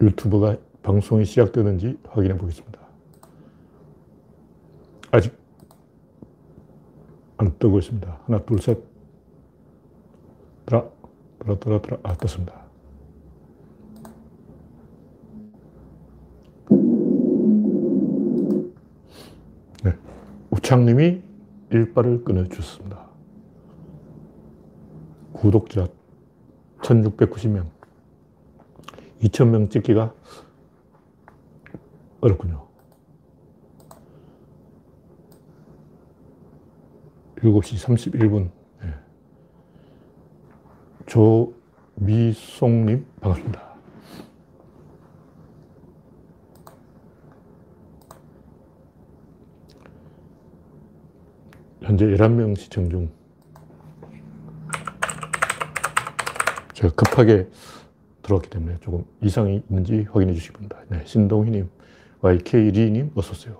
유튜브가 방송이 시작되는지 확인해 보겠습니다. 아직 안 뜨고 있습니다. 하나, 둘, 셋. 들어, 들어, 들어, 들어. 아, 떴습니다. 네. 우창님이 일발을 끊어주셨습니다. 구독자 1690명. 2000명 찍기가 어렵군요. 7시 31분. 네. 조미송님, 반갑습니다. 현재 11명 시청 중. 제가 급하게 들어왔기 때문에 조금 이상이 있는지 확인해 주시기 바랍니다. 네, 신동희님, YK리님, 어서오세요.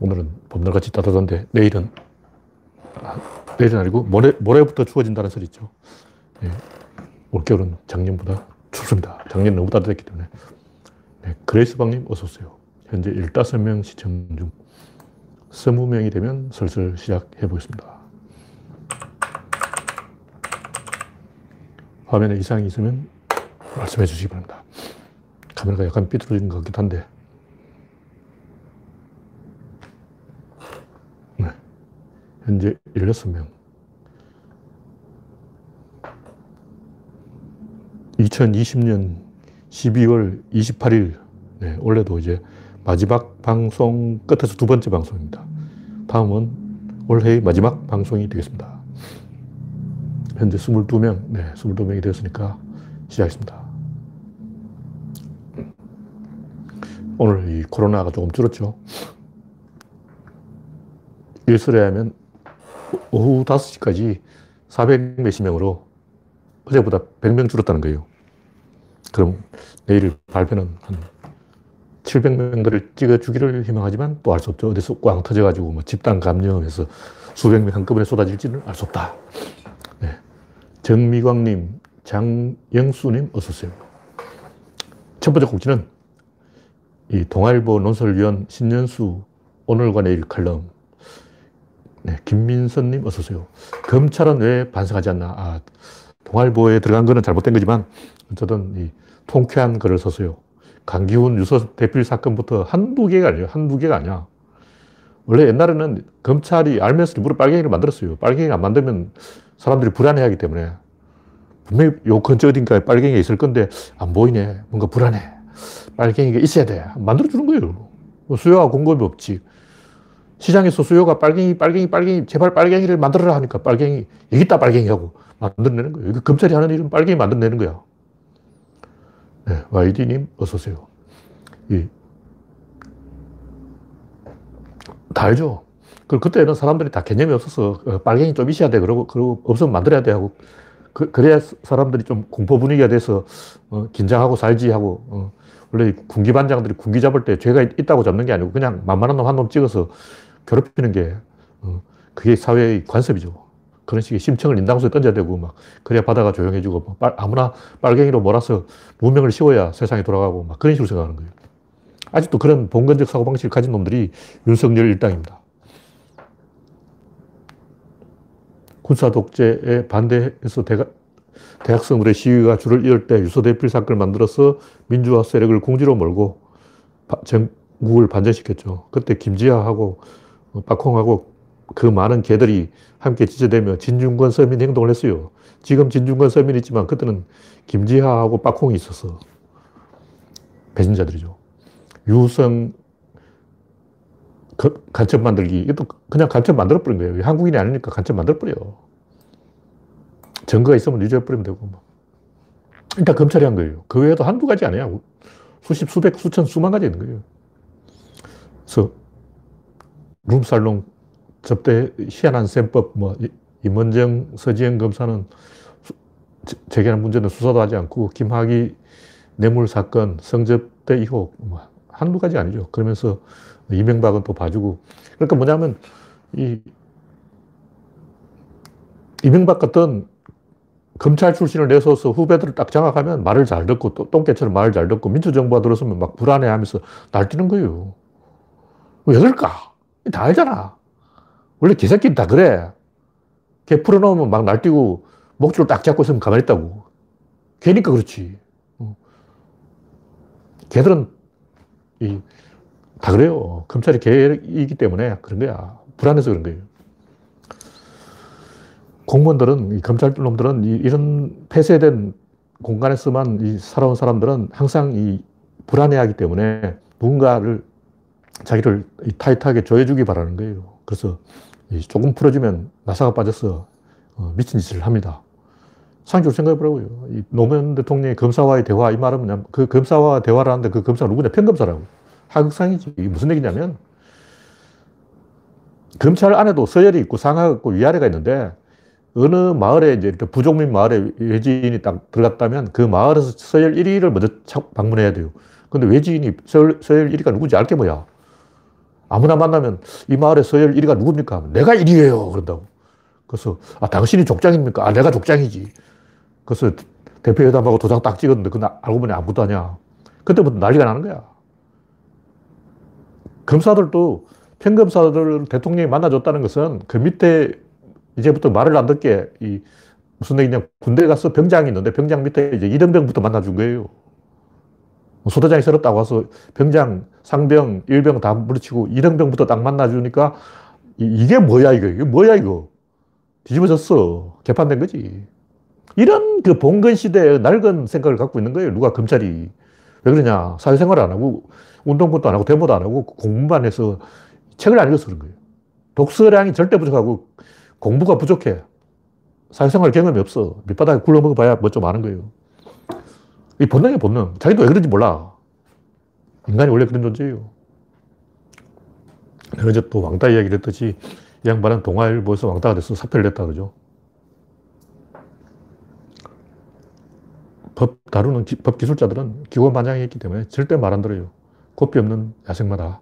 오늘은 봄날같이 따뜻한데 내일은, 아, 내일은 아니고 모레, 모레부터 추워진다는 소리 있죠. 네, 올겨울은 작년보다 춥습니다. 작년 너무 따뜻했기 때문에. 네, 그레이스방님, 어서오세요. 현재 15명 시청 중 20명이 되면 슬슬 시작해 보겠습니다. 화면에 이상이 있으면 말씀해 주시기 바랍니다. 카메라가 약간 삐뚤어진 것 같기도 한데. 네. 현재 16명. 2020년 12월 28일, 네, 올해도 이제 마지막 방송 끝에서 두 번째 방송입니다. 다음은 올해의 마지막 방송이 되겠습니다. 현재 22명, 네, 22명이 되었으니까 시작했습니다. 오늘 이 코로나가 조금 줄었죠. 일설에 하면 오후 5시까지 400 몇십 명으로 어제보다 100명 줄었다는 거예요. 그럼 내일 발표는 한 700명들을 찍어주기를 희망하지만 또 알 수 없죠. 어디서 꽝 터져가지고 뭐 집단 감염해서 수백 명 한꺼번에 쏟아질지는 알 수 없다. 네. 정미광님, 장영수님, 어서오세요. 첫 번째 곡지는 이 동아일보 논설위원 신년수 오늘과 내일 칼럼. 네, 김민선님, 어서오세요. 검찰은 왜 반성하지 않나? 아, 동아일보에 들어간 거는 잘못된 거지만, 어쨌든 이 통쾌한 글을 썼어요. 강기훈 유서 대필 사건부터 한두 개가 아니에요. 한두 개가 아니야. 원래 옛날에는 검찰이 알면서 일부러 빨갱이를 만들었어요. 빨갱이 안 만들면 사람들이 불안해하기 때문에 분명히 요 근처 어딘가에 빨갱이가 있을 건데 안 보이네. 뭔가 불안해. 빨갱이가 있어야 돼. 만들어주는 거예요. 뭐 수요와 공급이 없지. 시장에서 수요가 빨갱이, 빨갱이, 빨갱이, 제발 빨갱이를 만들어라 하니까 빨갱이, 여기 있다 빨갱이 하고 만들어내는 거예요. 여기 검찰이 하는 일은 빨갱이 만들어내는 거야. 네, YD님, 어서오세요. 이, 다 알죠? 그, 그때는 사람들이 다 개념이 없어서 어, 빨갱이 좀 있어야 돼. 그러고, 그러고 없으면 만들어야 돼 하고. 그, 래야 사람들이 좀 공포 분위기가 돼서 어, 긴장하고 살지 하고. 어, 원래 군기 반장들이 군기 잡을 때 죄가 있 다고 잡는 게 아니고 그냥 만만한 놈 한놈 찍어서 괴롭히는 게 어, 그게 사회의 관습이죠. 그런 식의 심청을 인당수에 던져야 되고 막 그래야 바다가 조용해지고 뭐 빨, 아무나 빨갱이로 몰아서 무명을 씌워야 세상이 돌아가고 막 그런 식으로 생각하는 거예요. 아직도 그런 봉건적 사고방식을 가진 놈들이 윤석열 일당입니다. 군사 독재에 반대해서 대가, 대학생들의 시위가 줄을 이을 때 유서대필 사건을 만들어서 민주화 세력을 궁지로 몰고 전국을 반전시켰죠. 그때 김지하하고 박홍하고 그 많은 개들이 함께 지체되며 진중권 서민 행동을 했어요. 지금 진중권 서민이 있지만 그때는 김지하하고 박홍이 있어서 배신자들이죠. 유성 그 간첩 만들기. 이것도 그냥 간첩 만들어버린 거예요. 한국인이 아니니까 간첩 만들어버려. 증거가 있으면 유죄해버리면 되고. 뭐. 일단 검찰이 한 거예요. 그 외에도 한두 가지 아니야. 수십, 수백, 수천, 수만 가지 있는 거예요. 그래서 룸살롱 접대 희한한 셈법, 뭐, 임원정, 서지영 검사는 제기하는 문제는 수사도 하지 않고, 김학의 뇌물 사건, 성접대 의혹, 뭐, 한두 가지 아니죠. 그러면서 이명박은 또 봐주고. 그러니까 뭐냐면, 이, 이명박 같은 검찰 출신을 내서서 후배들을 딱 장악하면 말을 잘 듣고 또 똥개처럼 말을 잘 듣고 민주정부가 들었으면 막 불안해 하면서 날뛰는 거예요. 왜 그럴까? 다 알잖아. 원래 개새끼는 다 그래. 개 풀어놓으면 막 날뛰고 목줄을 딱 잡고 있으면 가만히 있다고. 개니까 그렇지. 어. 개들은 이, 다 그래요. 검찰이 개이기 때문에 그런 거야. 불안해서 그런 거예요. 공무원들은, 검찰 놈들은 이 런 폐쇄된 공간에서만 살아온 사람들은 항상 이 불안해하기 때문에 누군가를 자기를 타이트하게 조여주기 바라는 거예요. 그래서 조금 풀어주면 나사가 빠져서 어, 미친 짓을 합니다. 상식으로 생각해보라고요. 이 노무현 대통령의 검사와의 대화, 이 말은 뭐냐면 그 검사와 대화를 하는데 그 검사가 누구냐? 평검사라고. 하극상이지. 이게 무슨 얘기냐면 검찰 안에도 서열이 있고 상하가 있고 위아래가 있는데 어느 마을에 이제 부족민 마을에 외지인이 딱 들어갔다면 그 마을에서 서열 1위를 먼저 방문해야 돼요. 근데 외지인이 서열, 서열 1위가 누군지 알게 뭐야. 아무나 만나면 이 마을의 서열 1위가 누굽니까? 내가 1위예요. 그런다고. 그래서 아, 당신이 족장입니까? 아, 내가 족장이지. 그래서 대표회담하고 도장 딱 찍었는데 그 알고 보니 아무것도 아니야. 그때부터 난리가 나는 거야. 검사들도 평검사들 대통령이 만나줬다는 것은 그 밑에 이제부터 말을 안 듣게 이 무슨 얘기냐 군대 가서 병장이 있는데 병장 밑에 이제 이등병부터 만나준 거예요. 소대장이 서럽다고 와서 병장, 상병, 일병 다 물리치고 이등병부터 딱 만나주니까 이, 게 뭐야 이거 이게 뭐야 이거 뒤집어졌어 개판된 거지. 이런 그 봉건 시대의 낡은 생각을 갖고 있는 거예요. 누가 검찰이 왜 그러냐 사회생활 안 하고 운동권도 안 하고 데모도 안 하고 공부만 해서 책을 안 읽어서 그런 거예요. 독서량이 절대 부족하고 공부가 부족해. 사회생활 경험이 없어. 밑바닥에 굴러먹어 봐야 뭐 좀 아는 거예요. 이 본능이 본능. 자기도 왜 그런지 몰라. 인간이 원래 그런 존재예요. 어제 또 왕따 이야기를 했듯이 이 양반은 동아일보에서 왕따가 돼서 사표를 냈다 그러죠. 법 다루는 기, 법 기술자들은 기고만장했기 때문에 절대 말 안 들어요. 고삐 없는 야생마다.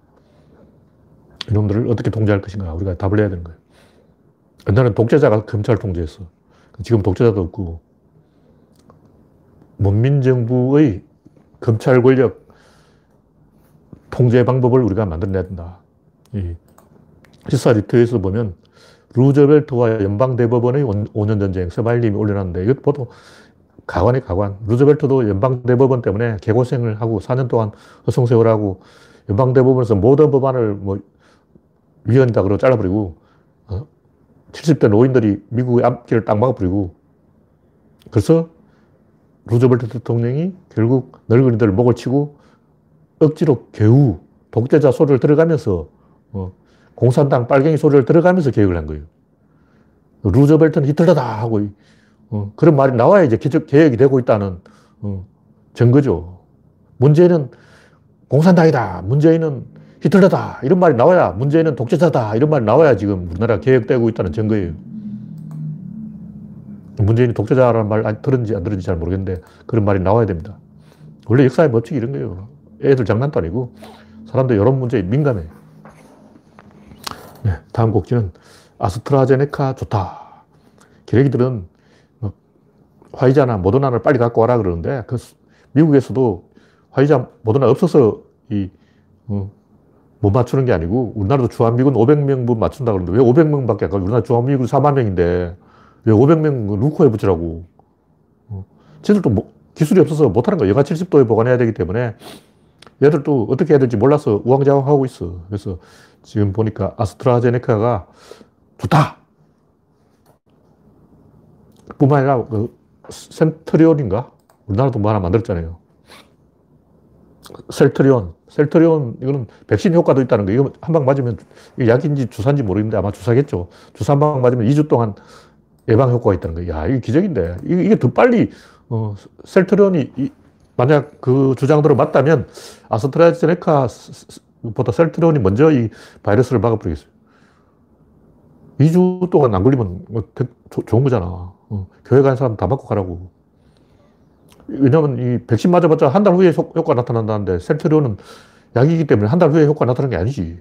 이놈들을 어떻게 통제할 것인가 우리가 답을 내야 되는 거예요. 옛날엔 독재자가 검찰 통제했어. 지금 독재자도 없고 문민정부의 검찰 권력 통제 방법을 우리가 만들어내야 된다. 이 시사 리트에서 보면 루저벨트와 연방대법원의 5년 전쟁 서바일님이 올려놨는데 이것 보도 가관이 가관. 루저벨트도 연방대법원 때문에 개고생을 하고 4년 동안 허송세월하고 연방대법원에서 모든 법안을 뭐 위헌이다 그러고 잘라버리고 어? 70대 노인들이 미국의 앞길을 딱 막아버리고 그래서 루즈벨트 대통령이 결국 늙은이들 목을 치고 억지로 겨우 독재자 소리를 들어가면서 어, 공산당 빨갱이 소리를 들어가면서 개혁을 한 거예요. 루즈벨트는 히틀러다 하고 어, 그런 말이 나와야 이제 개혁이 되고 있다는 어, 증거죠. 문재인은 공산당이다. 문재인은 히틀러다. 이런 말이 나와야 문재인은 독재자다. 이런 말이 나와야 지금 우리나라 개혁되고 있다는 증거예요. 문재인이 독재자라는 말 들은지 안 들은지 잘 모르겠는데 그런 말이 나와야 됩니다. 원래 역사의 법칙이 이런 거예요. 애들 장난도 아니고 사람들 여론 문제에 민감해. 네, 다음 곡지는 아스트라제네카 좋다. 기레기들은 뭐 화이자나 모더나를 빨리 갖고 와라 그러는데 그 미국에서도 화이자, 모더나 없어서 이, 어, 못 맞추는 게 아니고 우리나라도 주한미군 500명분 맞춘다 그러는데 왜 500명밖에 안 가고 우리나라 주한미군 4만 명인데 왜 500명 루코에 붙이라고. 어. 쟤들도 뭐, 기술이 없어서 못하는 거야. 영하 70도에 보관해야 되기 때문에 얘들도 어떻게 해야 될지 몰라서 우왕좌왕하고 있어. 그래서 지금 보니까 아스트라제네카가 좋다. 뿐만 아니라 그 센트리온인가? 우리나라도 뭐 하나 만들었잖아요. 셀트리온. 셀트리온, 이거는 백신 효과도 있다는 거. 이거 한 방 맞으면 약인지 주사인지 모르겠는데 아마 주사겠죠. 주사 한 방 맞으면 2주 동안 예방 효과가 있다는 거예요. 야, 이게 기적인데. 이게, 이게 더 빨리, 어, 셀트리온이, 이, 만약 그 주장대로 맞다면 아스트라제네카보다 셀트리온이 먼저 이 바이러스를 막아버리겠어요. 2주 동안 안 걸리면 뭐 조, 좋은 거잖아. 어, 교회 가는 사람 다 맞고 가라고. 왜냐면 이 백신 맞아봤자 한 달 후에 효과 나타난다는데 셀트리온은 약이기 때문에 한 달 후에 효과 나타나는 게 아니지.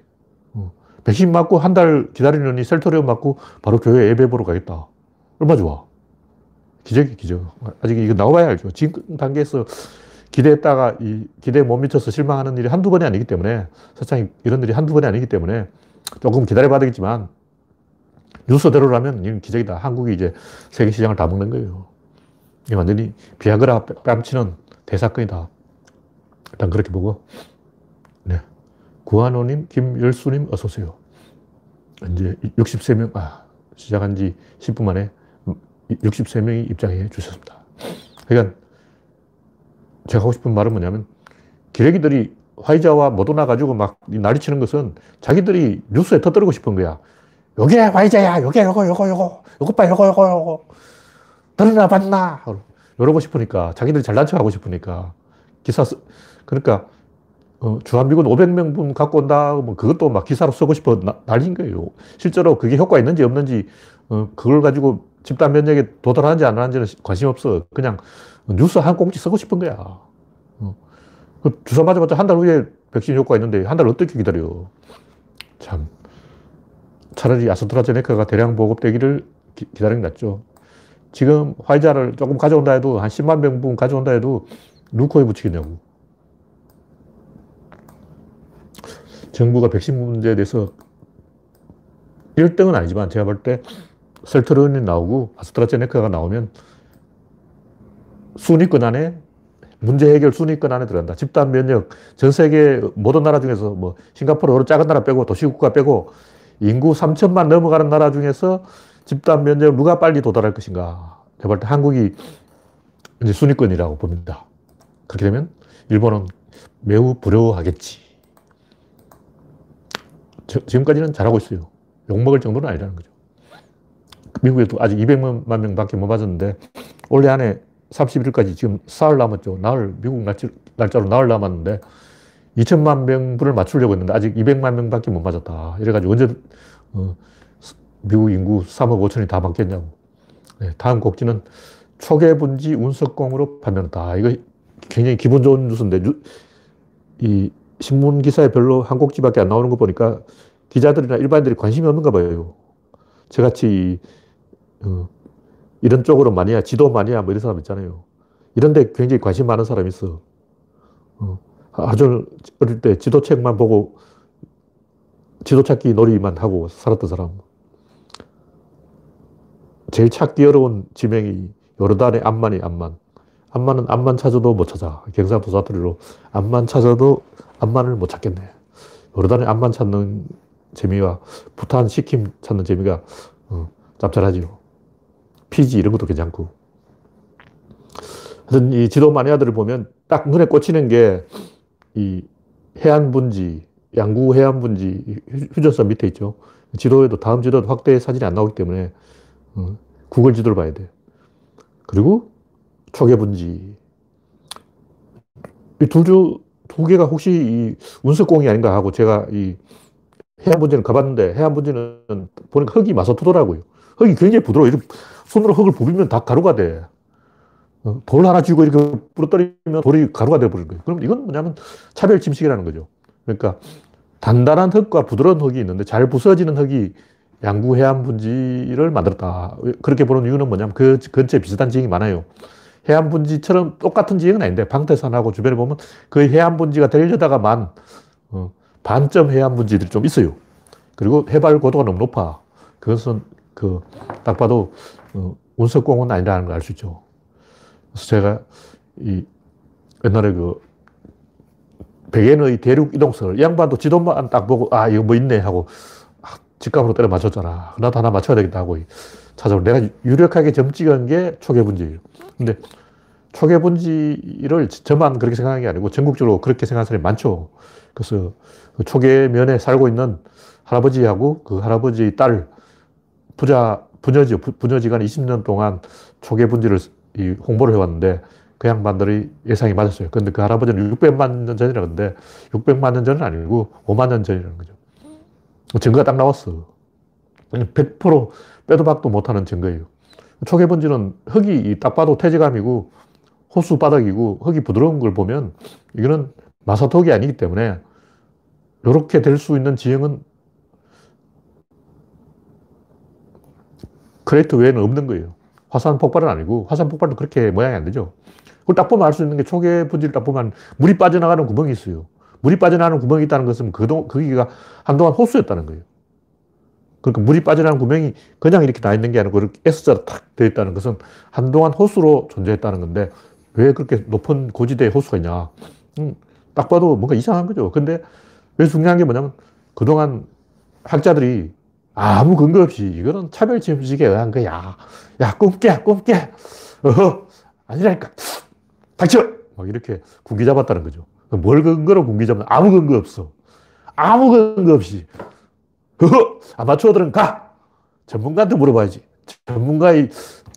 어, 백신 맞고 한 달 기다리느니 셀트리온 맞고 바로 교회 예배 보러 가겠다. 얼마 좋아. 기적이 기적. 아직 이거 나와봐야 알죠. 지금 단계에서 기대했다가 이 기대에 못 미쳐서 실망하는 일이 한두 번이 아니기 때문에 세상에 이런 일이 한두 번이 아니기 때문에 조금 기다려봐야 되겠지만 뉴스대로라면 이건 기적이다. 한국이 이제 세계 시장을 다 먹는 거예요. 이 완전히 비아그라 뺨치는 대사건이다. 일단 그렇게 보고 네. 구한호님, 김열수님 어서오세요. 이제 63명, 아, 시작한 지 10분 만에 63명이 입장해 주셨습니다. 그러니까 제가 하고 싶은 말은 뭐냐면 기레기들이 화이자와 모더나 가지고 막 난리치는 것은 자기들이 뉴스에 터뜨리고 싶은 거야. 요게 화이자야, 요게 요거 요거 요거 요거 봐 요거 요거 요거 들으나 봤나 이러고 싶으니까 자기들이 잘난 척 하고 싶으니까 기사 쓰, 그러니까 어, 주한미군 500명분 갖고 온다 뭐 그것도 막 기사로 쓰고 싶어 나, 난린 거예요. 실제로 그게 효과 있는지 없는지 어, 그걸 가지고 집단 면역에 도달하는지 안 하는지는 관심 없어. 그냥 뉴스 한 꼭지 쓰고 싶은 거야. 어. 그 주사 맞아봤자 한 달 후에 백신 효과가 있는데 한 달 어떻게 기다려. 참. 차라리 아스트라제네카가 대량 보급되기를 기, 다리는 낫죠. 지금 화이자를 조금 가져온다 해도 한 10만 명분 가져온다 해도 누코에 붙이겠냐고. 정부가 백신 문제에 대해서 1등은 아니지만 제가 볼 때 셀트론이 나오고 아스트라제네카가 나오면 순위권 안에 문제 해결 순위권 안에 들어간다. 집단 면역 전 세계 모든 나라 중에서 뭐 싱가포르 작은 나라 빼고 도시국가 빼고 인구 3천만 넘어가는 나라 중에서 집단 면역 누가 빨리 도달할 것인가. 제가 볼때 한국이 이제 순위권이라고 봅니다. 그렇게 되면 일본은 매우 부러워하겠지. 저, 지금까지는 잘하고 있어요. 욕먹을 정도는 아니라는 거죠. 미국에도 아직 200만 명 밖에 못 맞았는데 올해 안에 31일까지 지금 사흘 남았죠. 나흘, 미국 날짜로 나흘 남았는데 2천만 명분을 맞추려고 했는데 아직 200만 명밖에 못 맞았다. 이래가지고 언제 어, 미국 인구 3억 5천이 다 맞겠냐고. 네, 다음 곡지는 초계분지 운석공으로 판명했다. 이거 굉장히 기분 좋은 뉴스인데 이 신문 기사에 별로 한 곡지밖에 안 나오는 거 보니까 기자들이나 일반인들이 관심이 없는가 봐요. 저같이 어, 이런 쪽으로 마니아, 지도 마니아 뭐 이런 사람 있잖아요. 이런데 굉장히 관심 많은 사람이 있어. 어, 아주 어릴 때 지도책만 보고 지도 찾기 놀이만 하고 살았던 사람. 제일 찾기 어려운 지명이 요르단의 암만이 암만. 암만은 암만 찾아도 못 찾아. 경상도 사투리로 암만 찾아도 암만을 못 찾겠네. 요르단의 암만 찾는 재미와 부탄 시킴 찾는 재미가 어, 짭짤하지요. 피지 이런 것도 괜찮고. 하여튼 이 지도 마니아들을 보면 딱 눈에 꽂히는 게 이 해안 분지, 양구 해안 분지 휴전선 밑에 있죠. 지도에도 다음 지도도 확대 사진이 안 나오기 때문에 어, 구글 지도를 봐야 돼. 그리고 초계 분지. 이두 두 개가 혹시 이 운석공이 아닌가 하고 제가 이 해안 분지는 가봤는데 해안 분지는 보니까 흙이 마서토더라고요. 흙이 굉장히 부드러워. 이렇게 손으로 흙을 부비면 다 가루가 돼. 어, 돌 하나 쥐고 이렇게 부러뜨리면 돌이 가루가 돼버리는 거예요. 그럼 이건 뭐냐면 차별 침식이라는 거죠. 그러니까 단단한 흙과 부드러운 흙이 있는데 잘 부서지는 흙이 양구 해안 분지를 만들었다. 그렇게 보는 이유는 뭐냐면 그 근처에 비슷한 지형이 많아요. 해안 분지처럼 똑같은 지형은 아닌데 방태산하고 주변에 보면 그 해안 분지가 되려다가만 어, 반점 해안 분지들이 좀 있어요. 그리고 해발 고도가 너무 높아. 그것은 그 딱 봐도 어, 운석공은 아니라는 걸 알 수 있죠. 그래서 제가 이 옛날에 그 백엔의 대륙 이동설 양반도 지도만 딱 보고 아 이거 뭐 있네 하고 아, 직감으로 때려 맞췄잖아. 나도 하나 맞춰야 되겠다 하고 찾아보 내가 유력하게 점 찍은 게 초계분지예요. 근데 초계분지를 저만 그렇게 생각하는 게 아니고 전국적으로 그렇게 생각하는 사람이 많죠. 그래서 그 초계면에 살고 있는 할아버지하고 그 할아버지 딸 부자 부녀지, 부녀지간 20년 동안 초계 분지를 홍보를 해왔는데 그 양반들이 예상이 맞았어요. 근데 그 할아버지는 600만 년 전이라 는데 600만 년 전은 아니고 5만 년 전이라는 거죠. 증거가 딱 나왔어. 100% 빼도 박도 못하는 증거예요. 초계 분지는 흙이 딱 봐도 퇴적암이고 호수 바닥이고 흙이 부드러운 걸 보면 이거는 마사토가 아니기 때문에 이렇게 될 수 있는 지형은 크레이터 외에는 없는 거예요. 화산 폭발은 아니고 화산 폭발도 그렇게 모양이 안 되죠. 그걸 딱 보면 알 수 있는 게 초계 분지를 딱 보면 물이 빠져나가는 구멍이 있어요. 물이 빠져나가는 구멍이 있다는 것은 그동, 거기가 한동안 호수였다는 거예요. 그러니까 물이 빠져나가는 구멍이 그냥 이렇게 나 있는 게 아니고 이렇게 S자로 탁 되어 있다는 것은 한동안 호수로 존재했다는 건데 왜 그렇게 높은 고지대에 호수가 있냐. 음, 딱 봐도 뭔가 이상한 거죠. 근데 왜 중요한 게 뭐냐면 그동안 학자들이 아무 근거 없이 이거는 차별침식에 의한 거야. 야, 꿈깨, 꿈깨. 어허, 아니라니까. 닥쳐! 막 이렇게 군기 잡았다는 거죠. 뭘 근거로 군기 잡나? 아무 근거 없어. 아무 근거 없이. 허허, 아마추어들은 가! 전문가한테 물어봐야지. 전문가의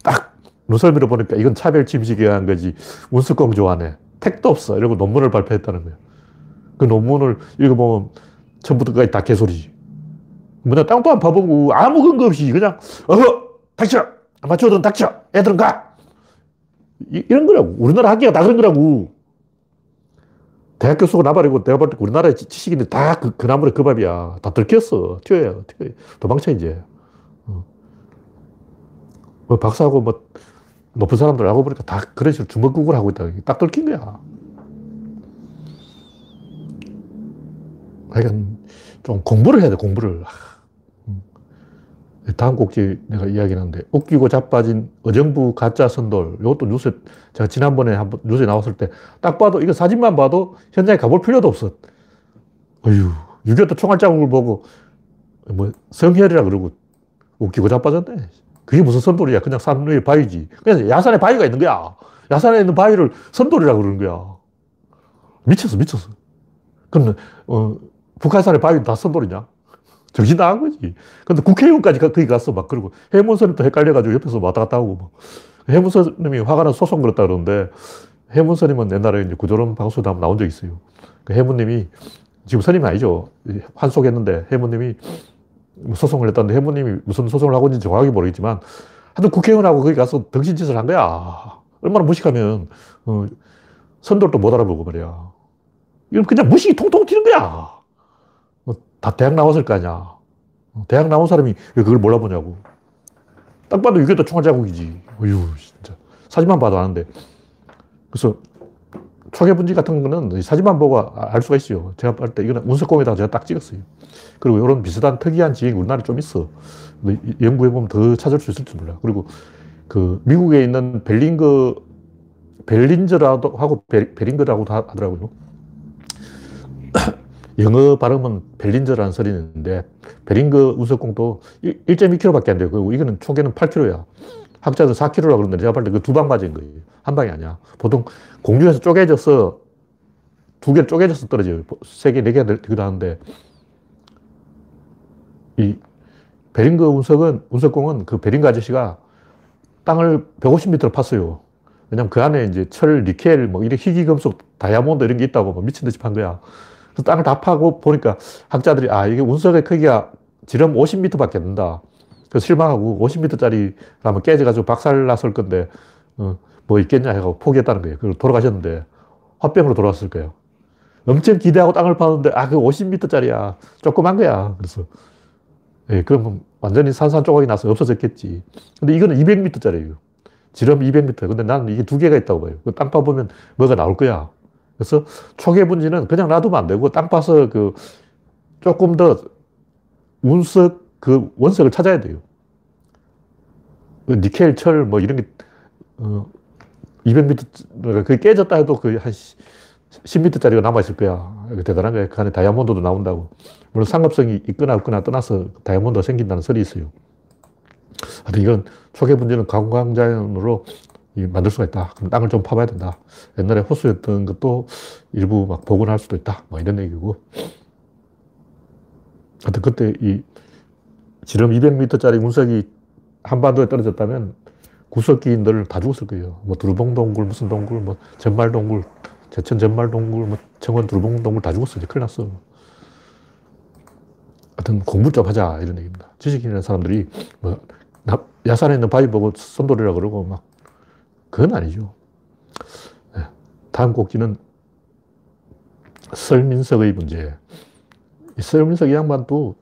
딱 눈썰미로 보니까 이건 차별침식에 의한 거지. 운수공 좋아하네. 택도 없어. 이러고 논문을 발표했다는 거예요. 그 논문을 읽어보면 처음부터까지 다 개소리지. 뭐냐, 땅도 안 파보고 아무 근거 없이 그냥, 어허, 닥쳐! 아마추어들은 닥쳐! 애들은 가! 이, 런 거라고. 우리나라 학계가 다 그런 거라고. 대학 교수가 나발이고 내가 볼 때 우리나라의 지식인들 다 그, 그 나물에 그 밥이야. 다 들켰어. 튀어야, 튀어. 도망쳐, 이제. 어. 뭐 박사하고 뭐 높은 사람들 알고 보니까 다 그런 식으로 주먹국을 하고 있다. 딱 들킨 거야. 하여간 좀 공부를 해야 돼, 공부를. 음. 다음 꼭지 내가 이야기하는데, 웃기고 자빠진 어정부 가짜 선돌. 이것도 뉴스, 제가 지난번에 한번 뉴스에 나왔을 때, 딱 봐도, 이거 사진만 봐도 현장에 가볼 필요도 없어. 어휴, 6.25 총알 자국을 보고, 뭐, 성혈이라 그러고, 웃기고 자빠졌네. 그게 무슨 선돌이야. 그냥 산 위에 바위지. 그냥 야산에 바위가 있는 거야. 야산에 있는 바위를 선돌이라고 그러는 거야. 미쳤어, 미쳤어. 그럼, 어, 북한산에 바위 다 선돌이냐? 정신 나간 거지. 근데 국회의원까지 거기 갔어. 막 그러고. 해문선이 또 헷갈려가지고 옆에서 왔다 갔다 하고. 막. 해문선님이 화가 나서 소송 걸었다 그러는데 해문선님은 옛날에 이제 구조론 방송에 한번 나온 적 있어요. 그 해문님이 지금 선임이 아니죠. 환속했는데 해문님이 소송을 했다는데 해문님이 무슨 소송을 하고 있는지 정확하게 모르겠지만 하여튼 국회의원하고 거기 가서 덩신짓을 한 거야. 얼마나 무식하면 어, 선돌도 못 알아보고 말이야. 이건 그냥 무식이 통통 튀는 거야. 어, 다 대학 나왔을 거 아니야. 어, 대학 나온 사람이 왜 그걸 몰라보냐고. 딱 봐도 이게 또 총알 자국이지. 어휴, 진짜. 사진만 봐도 아는데. 그래서 초계분지 같은 거는 사진만 보고 알 수가 있어요. 제가 볼 때 이거는 운석공에다가 제가 딱 찍었어요. 그리고 이런 비슷한 특이한 지형이 우리나라에 좀 있어. 연구해보면 더 찾을 수 있을지 몰라. 그리고 그 미국에 있는 벨링거, 벨린저라고 하고 베링거라고 하더라고요. 영어 발음은 벨린저라는 소리는 있는데 베링거 운석공도 1.2km밖에 안. 그리고 이거는 초계는 8km야. 학자들 4km라고 그러는데 제가 볼때그 두 방 맞은 거예요. 한 방이 아니야. 보통 공중에서 쪼개져서 두 개 쪼개져서 떨어져요. 세 개, 네 개가 되기도 하는데 이 베링거 운석은, 운석공은 그 베링거 아저씨가 땅을 150m를 팠어요. 왜냐면 그 안에 이제 철, 니켈, 뭐 이런 희귀금속, 다이아몬드 이런 게 있다고 뭐 미친 듯이 판 거야. 땅을 다 파고 보니까 학자들이 아, 이게 운석의 크기가 지름 50m밖에 안 된다. 그래서 실망하고 50m짜리라면 깨져가지고 박살 났을 건데, 어, 뭐 있겠냐 해서 포기했다는 거예요. 그리고 돌아가셨는데, 화병으로 돌아왔을 거예요. 엄청 기대하고 땅을 파는데, 아, 그 50m짜리야. 조그만 거야. 그래서, 예, 그럼 완전히 산산조각이 나서 없어졌겠지. 근데 이거는 200m짜리예요. 지름 200m. 근데 나는 이게 두 개가 있다고 봐요. 그땅 파보면 뭐가 나올 거야. 그래서 초계 분지는 그냥 놔두면 안 되고 땅 파서 그 조금 더 운석 그 원석을 찾아야 돼요. 그 니켈, 철, 뭐 이런 게, 어, 200m, 그게 깨졌다 해도 거의 한 10m짜리가 남아있을 거야. 대단한 거야. 그 안에 다이아몬드도 나온다고. 물론 상업성이 있거나 없거나 떠나서 다이아몬드가 생긴다는 설이 있어요. 하여튼 이건 초계 분지는 관광자연으로 만들 수가 있다. 그럼 땅을 좀 파봐야 된다. 옛날에 호수였던 것도 일부 막 복원할 수도 있다. 뭐 이런 얘기고. 하여튼 그때 이 지름 200m짜리 운석이 한반도에 떨어졌다면 구석기인들 다 죽었을 거예요. 뭐 두루봉 동굴, 무슨 동굴, 뭐 전말 동굴, 제천 전말 동굴, 뭐 청원 두루봉 동굴 다 죽었어. 이제 큰일 났어. 하여튼 공부 좀 하자. 이런 얘기입니다. 지식인이라는 사람들이 뭐 야산에 있는 바위 보고 선돌이라 그러고 막 그건 아니죠. 네. 다음 꼭지는 설민석의 문제. 이 설민석 이 양반도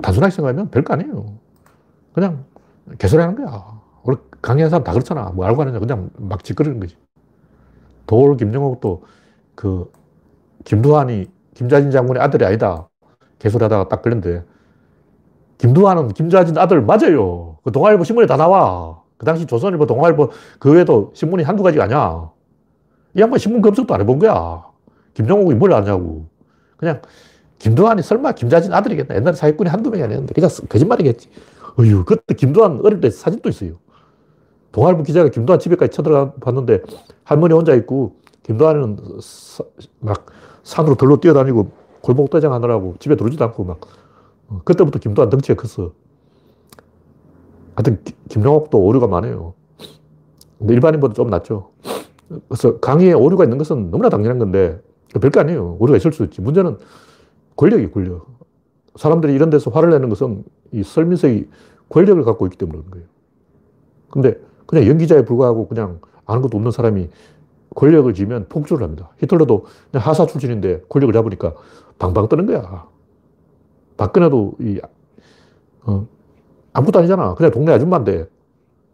단순하게 생각하면 별거 아니에요. 그냥 개소리하는 거야. 원래 강의한 사람 다 그렇잖아. 뭐 알고 하느냐. 그냥 막 짓거리는 거지. 도올 김영옥도 그 김두한이 김자진 장군의 아들이 아니다. 개소리 하다가 딱 걸렸는데 김두한은 김자진 아들 맞아요. 그 동아일보 신문에 다 나와. 그 당시 조선일보, 동아일보 그 외에도 신문이 한두 가지가 아니야. 이 양반 신문 검색도 안 해본 거야. 김정옥이 뭘 아냐고. 그냥 김두한이 설마 김자진 아들이겠나? 옛날에 사기꾼이 한두 명이 아니었는데. 그냥 거짓말이겠지. 어휴, 그때 김두한 어릴 때 사진도 있어요. 동아일보 기자가 김두한 집에까지 쳐들어가 봤는데 할머니 혼자 있고 김두한은 막 산으로 들로 뛰어다니고 골목 대장 하느라고 집에 들어오지도 않고 막 어, 그때부터 김두한 덩치가 컸어. 하여튼 김영옥도 오류가 많아요. 근데 일반인보다 좀 낫죠. 그래서 강의에 오류가 있는 것은 너무나 당연한 건데 별거 아니에요. 오류가 있을 수 있지. 문제는 권력이 권력. 사람들이 이런 데서 화를 내는 것은 이 설민석이 권력을 갖고 있기 때문에 그런 거예요. 근데 그냥 연기자에 불과하고 그냥 아는 것도 없는 사람이 권력을 쥐면 폭주를 합니다. 히틀러도 그냥 하사 출신인데 권력을 잡으니까 방방 뜨는 거야. 박근혜도 이, 어, 아무것도 아니잖아. 그냥 동네 아줌마인데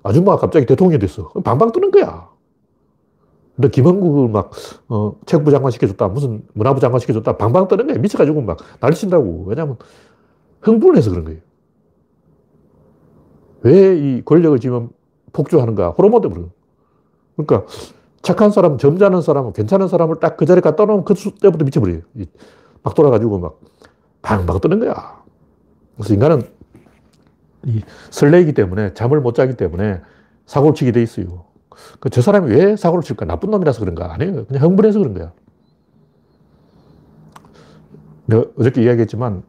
아줌마가 갑자기 대통령이 됐어. 방방 뜨는 거야. 근데 김원국을 막, 어, 체육부 장관 시켜줬다. 무슨 문화부 장관 시켜줬다. 방방 뜨는 거야. 미쳐가지고 막 난리 친다고. 왜냐면 흥분을 해서 그런 거예요. 왜 이 권력을 지면 폭주하는가? 호르몬 때문에. 그러니까 착한 사람, 점잖은 사람, 괜찮은 사람을 딱 그 자리에 갖다 놓으면 그 때부터 미쳐버려요. 막 돌아가지고 막 방방 뜨는 거야. 그래서 인간은 이 설레이기 때문에 잠을 못 자기 때문에 사고를 치게 돼 있어요. 그 저 사람이 왜 사고를 칠까? 나쁜 놈이라서 그런가? 아니에요. 그냥 흥분해서 그런 거야. 어저께 이야기했지만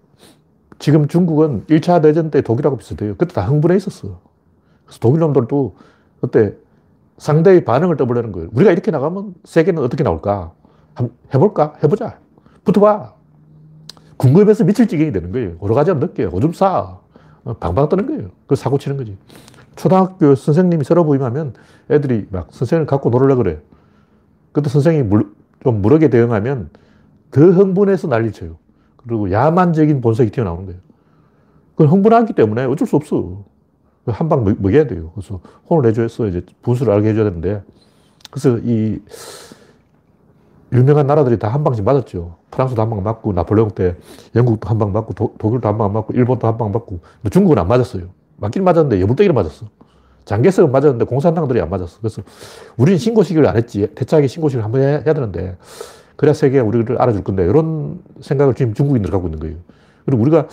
지금 중국은 1차 대전 때 독일하고 비슷해요. 그때 다 흥분해 있었어. 그래서 독일 놈들도 그때 상대의 반응을 떠보려는 거예요. 우리가 이렇게 나가면 세계는 어떻게 나올까? 한번 해볼까? 해보자. 붙어봐. 궁금해서 미칠 지경이 되는 거예요. 오르가지 늦게 오줌 싸. 어, 방방 뜨는 거예요. 그 사고 치는 거지. 초등학교 선생님이 서로 부임하면 애들이 막 선생님을 갖고 놀으려 그래. 그때 선생님이 물, 좀 무력에 대응하면 더 흥분해서 난리 쳐요. 그리고 야만적인 본색이 튀어나오는 거예요. 그 흥분하기 때문에 어쩔 수 없어. 한방 먹여야 돼요. 그래서 혼을 내줘서 이제 분수를 알게 해줘야 되는데. 그래서 이 유명한 나라들이 다 한 방씩 맞았죠. 프랑스도 한 방 맞고, 나폴레옹 때 영국도 한 방 맞고, 도, 독일도 한 방 맞고, 일본도 한 방 맞고, 근데 중국은 안 맞았어요. 맞긴 맞았는데 여물떼기를 맞았어. 장개석은 맞았는데 공산당들이 안 맞았어. 그래서 우리는 신고식을 안 했지. 대차게 신고식을 한번 해야, 되는데, 그래야 세계가 우리를 알아줄 건데, 이런 생각을 지금 중국인들 갖고 있는 거예요. 그리고 우리가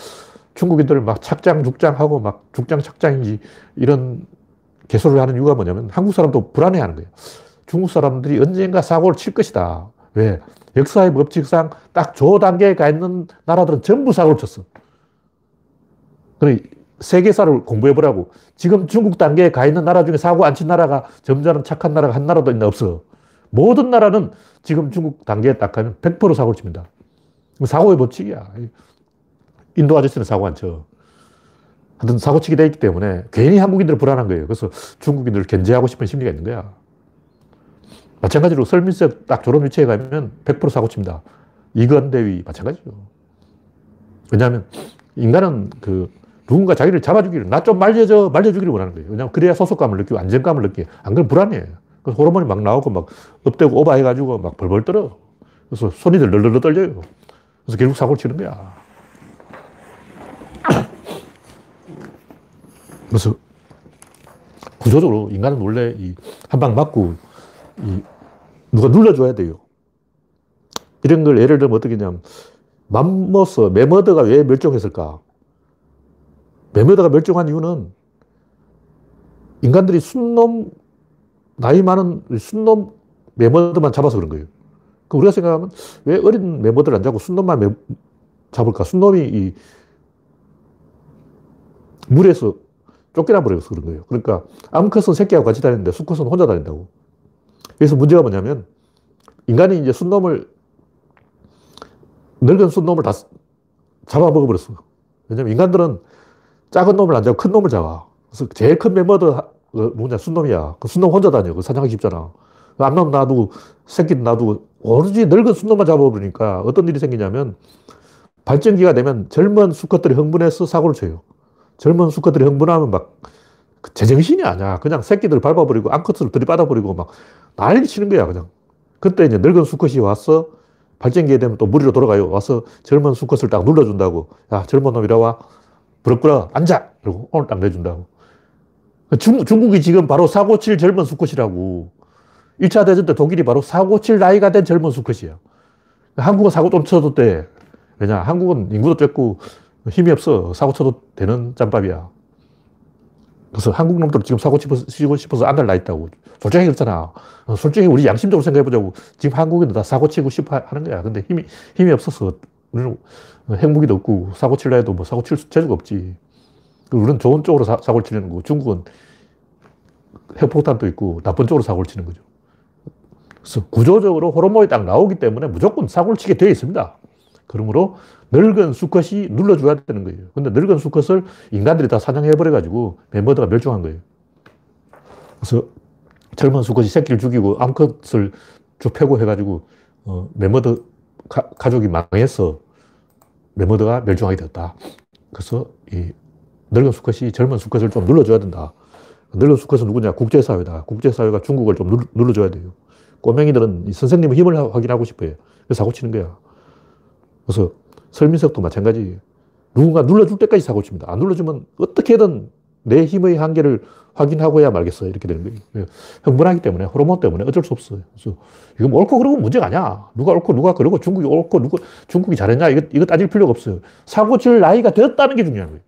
중국인들을 막 착장, 죽장하고 막 죽장, 착장인지 이런 개소를 하는 이유가 뭐냐면 한국 사람도 불안해 하는 거예요. 중국 사람들이 언젠가 사고를 칠 것이다. 왜? 역사의 법칙상 딱저 단계에 가 있는 나라들은 전부 사고를 쳤어. 그래, 세계사를 공부해보라고. 지금 중국 단계에 가 있는 나라 중에 사고 안 친 나라가 점잖은 착한 나라가 한 나라도 있나 없어. 모든 나라는 지금 중국 단계에 딱 가면 100% 사고를 칩니다. 사고의 법칙이야. 인도 아저씨는 사고 안 쳐. 하여튼 사고 치게 돼 있기 때문에 괜히 한국인들 불안한 거예요. 그래서 중국인들을 견제하고 싶은 심리가 있는 거야. 마찬가지로 설민석 딱 저런 위치에 가면 100% 사고 칩니다. 이건대위 마찬가지죠. 왜냐하면 인간은 그 누군가 자기를 잡아주기를, 나 좀 말려줘, 말려주기를 원하는 거예요. 왜냐하면 그래야 소속감을 느끼고 안정감을 느끼고, 안 그러면 불안해. 그래서 호르몬이 막 나오고 막 업되고 오버해가지고 막 벌벌 떨어. 그래서 손이 덜덜덜 떨려요. 그래서 결국 사고를 치는 거야. 그래서 구조적으로 인간은 원래 한 방 맞고 이 누가 눌러줘야 돼요. 이런 걸 예를 들면 어떻게 냐면 맘모스, 메머드가 왜 멸종했을까? 메머드가 멸종한 이유는 인간들이 순놈, 나이 많은 순놈 메머드만 잡아서 그런 거예요. 그 우리가 생각하면 왜 어린 메머드를 안 잡고 순놈만 메, 잡을까? 순놈이 이 물에서 쫓겨나 버려서 그런 거예요. 그러니까 암컷은 새끼하고 같이 다니는데 수컷은 혼자 다닌다고. 그래서 문제가 뭐냐면 인간이 이제 순놈을 늙은 순놈을 다 잡아먹어 버렸어. 왜냐면 인간들은 작은 놈을 안 잡고 큰 놈을 잡아. 그래서 제일 큰 멤버도 그 뭐냐 순놈이야. 그 순놈 혼자 다녀. 그 사냥하기 쉽잖아. 그 암놈 놔두고 새끼 놔두고 오로지 늙은 순놈만 잡아버리니까 어떤 일이 생기냐면 발전기가 되면 젊은 수컷들이 흥분해서 사고를 쳐요. 젊은 수컷들이 흥분하면 막그 제정신이 아니야. 그냥 새끼들 밟아버리고 앙컷을 들이받아버리고 막 난리 치는 거야, 그냥. 그때 이제 늙은 수컷이 와서 발전기에 되면 또 무리로 돌아가요. 와서 젊은 수컷을 딱 눌러준다고. 야, 젊은 놈 이리 와. 부럽구나. 앉아. 그리고 오늘 딱 내준다고. 중, 중국이 지금 바로 사고 칠 젊은 수컷이라고. 1차 대전 때 독일이 바로 사고 칠 나이가 된 젊은 수컷이야. 한국은 사고 좀 쳐도 돼. 왜냐, 한국은 인구도 적고 힘이 없어. 사고 쳐도 되는 짬밥이야. 그래서 한국 놈들 지금 사고 치고 싶어서 안날나 있다고. 솔직히 그렇잖아. 어, 솔직히 우리 양심적으로 생각해보자고. 지금 한국인들 다 사고 치고 싶어 하는 거야. 근데 힘이, 힘이 없어서 우리는 핵무기도 없고 사고 칠라 해도 뭐 사고 칠 재주가 없지. 우리는 좋은 쪽으로 사, 고를 치는 거고 중국은 핵폭탄도 있고 나쁜 쪽으로 사고를 치는 거죠. 그래서 구조적으로 호르몬이 딱 나오기 때문에 무조건 사고를 치게 되어 있습니다. 그러므로 늙은 수컷이 눌러줘야 되는 거예요. 근데 늙은 수컷을 인간들이 다 사냥해버려가지고 멤버드가 멸종한 거예요. 그래서 젊은 수컷이 새끼를 죽이고 암컷을 쭉 패고 해가지고 어, 멤버드 가, 가족이 망해서 멤버드가 멸종하게 되었다. 그래서 이 늙은 수컷이 젊은 수컷을 좀 눌러줘야 된다. 늙은 수컷은 누구냐? 국제사회다. 국제사회가 중국을 좀 눌러줘야 돼요. 꼬맹이들은 선생님의 힘을 확인하고 싶어요. 그래서 사고 치는 거야. 그래서 설민석도 마찬가지. 누군가 눌러줄 때까지 사고 칩니다. 안 눌러주면 어떻게든 내 힘의 한계를 확인하고야 말겠어. 이렇게 되는 거예요. 흥분하기 때문에, 호르몬 때문에 어쩔 수 없어요. 그래서 뭐 옳고 그러고 문제가 아니야. 누가 옳고 누가 그러고 중국이 옳고 누가, 중국이 잘했냐. 이거, 이거 따질 필요가 없어요. 사고 칠 나이가 되었다는 게 중요한 거예요.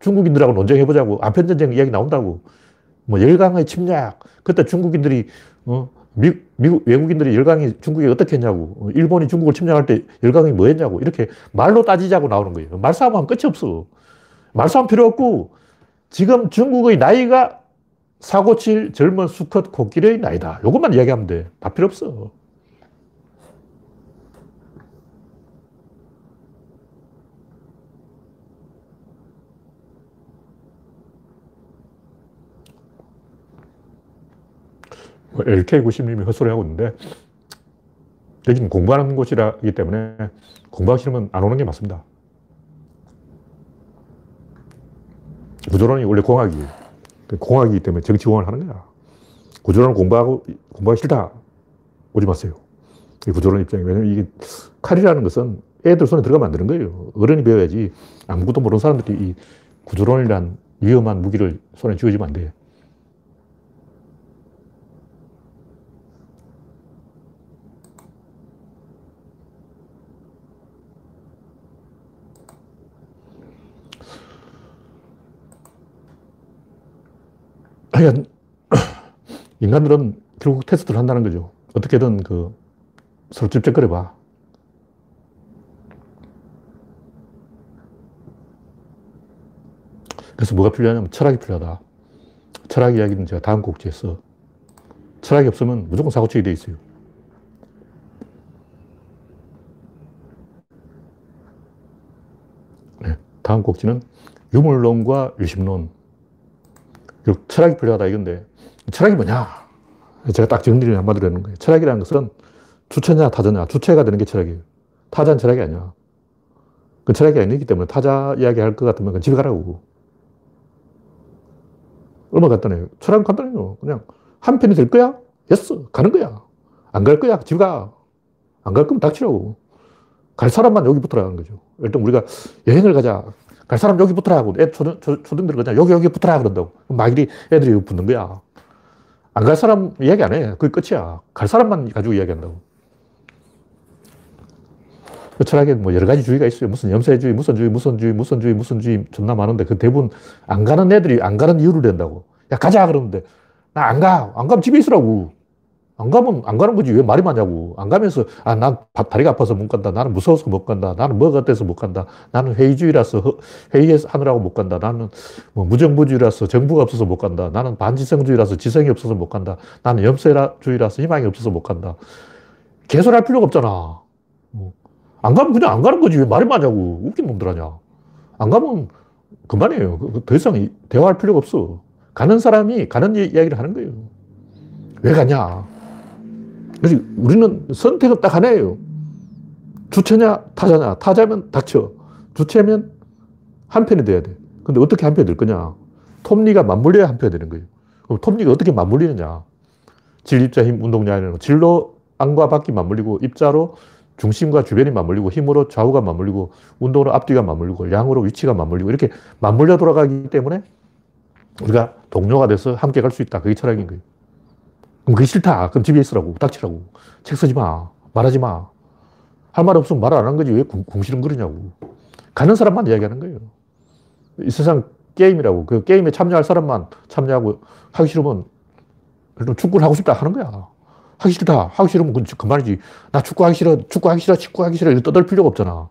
중국인들하고 논쟁해보자고. 아편전쟁 이야기 나온다고. 뭐 열강의 침략. 그때 중국인들이, 어, 미, 미국, 외국인들이 열강이 중국에 어떻게 했냐고. 어, 일본이 중국을 침략할 때 열강이 뭐 했냐고. 이렇게 말로 따지자고 나오는 거예요. 말싸움하면 끝이 없어. 말싸움 필요 없고, 지금 중국의 나이가 사고칠 젊은 수컷 코끼리의 나이다. 이것만 이야기하면 돼. 다 필요 없어. LK90님이 헛소리 하고 있는데, 여기는 공부하는 곳이기 때문에 공부하기 싫으면 안 오는 게 맞습니다. 구조론이 원래 공학이에요. 그 공학이기 때문에 정치공학을 하는 거야. 구조론을 공부하고, 공부하기 싫다. 오지 마세요. 이 구조론 입장이. 왜냐면 이게 칼이라는 것은 애들 손에 들어가면 안 되는 거예요. 어른이 배워야지 아무것도 모르는 사람들이 이 구조론이란 위험한 무기를 손에 쥐어주면 안 돼요. 하여간 인간들은 결국 테스트를 한다는 거죠. 어떻게든 그 서로 찝쩍거려 봐. 그래서 뭐가 필요하냐면 철학이 필요하다. 철학 이야기는 제가 다음 곡지에서 철학이 없으면 무조건 사고치게 돼 있어요. 네, 다음 곡지는 유물론과 유심론. 철학이 필요하다 이건데 철학이 뭐냐? 제가 딱 정리를 한마디로 하는 거예요. 철학이라는 것은 주체냐 타자냐. 주체가 되는 게 철학이에요. 타자는 철학이 아니야. 그 철학이 아니기 때문에 타자 이야기 할 것 같으면 그냥 집에 가라고. 얼마나 간단해요. 철학은 간단해요. 그냥 한 편이 될 거야? 됐어. 가는 거야. 안 갈 거야? 집에 가. 안 갈 거면 닥치라고. 갈 사람만 여기 붙어라는 거죠. 일단 우리가 여행을 가자. 갈 사람 여기 붙어라 하고 애 초등, 초등들 그냥 여기 여기 붙어라 그런다고. 막일이 애들이 붙는 거야. 안 갈 사람 이야기 안 해. 그게 끝이야. 갈 사람만 가지고 이야기한다고. 그 철학에 뭐 여러 가지 주의가 있어요. 무슨 염세주의, 무슨 주의, 무슨 주의, 무슨 주의, 무슨 주의 존나 많은데 그 대부분 안 가는 애들이 안 가는 이유를 낸다고. 야, 가자 그러는데 나 안 가. 안 가면 집에 있으라고. 안 가면 안 가는 거지 왜 말이 많냐고. 안 가면서 아, 난 다리가 아파서 못 간다. 나는 무서워서 못 간다. 나는 뭐가 돼서 못 간다. 나는 회의주의라서 회의하느라고 못 간다. 나는 뭐 무정부주의라서 정부가 없어서 못 간다. 나는 반지성주의라서 지성이 없어서 못 간다. 나는 염세주의라서 희망이 없어서 못 간다. 개소리할 필요가 없잖아. 뭐. 안 가면 그냥 안 가는 거지 왜 말이 많냐고. 웃긴 놈들 아냐. 안 가면 그만이에요. 그, 그더 이상 대화할 필요가 없어. 가는 사람이 가는 이야기를 하는 거예요. 왜 가냐? 그래서 우리는 선택은 딱 하나예요. 주체냐, 타자냐. 타자면 닥쳐. 주체면 한 편이 돼야 돼. 근데 어떻게 한 편이 될 거냐. 톱니가 맞물려야 한 표가 되는 거예요. 그럼 톱니가 어떻게 맞물리느냐. 질, 입자, 힘, 운동량에는 질로 안과 밖이 맞물리고 입자로 중심과 주변이 맞물리고 힘으로 좌우가 맞물리고 운동으로 앞뒤가 맞물리고 양으로 위치가 맞물리고 이렇게 맞물려 돌아가기 때문에 우리가 동료가 돼서 함께 갈 수 있다. 그게 철학인 거예요. 그럼 그게 싫다. 그럼 집에 있으라고. 닥치라고. 책 쓰지 마. 말하지 마. 할 말 없으면 말 안 한 거지. 왜 궁시렁 거리냐고. 가는 사람만 이야기하는 거예요. 이 세상 게임이라고. 그 게임에 참여할 사람만 참여하고 하기 싫으면 축구를 하고 싶다 하는 거야. 하기 싫다. 하기 싫으면 그만이지. 나 축구하기 싫어. 축구하기 싫어. 축구하기 싫어. 이거 떠들 필요가 없잖아.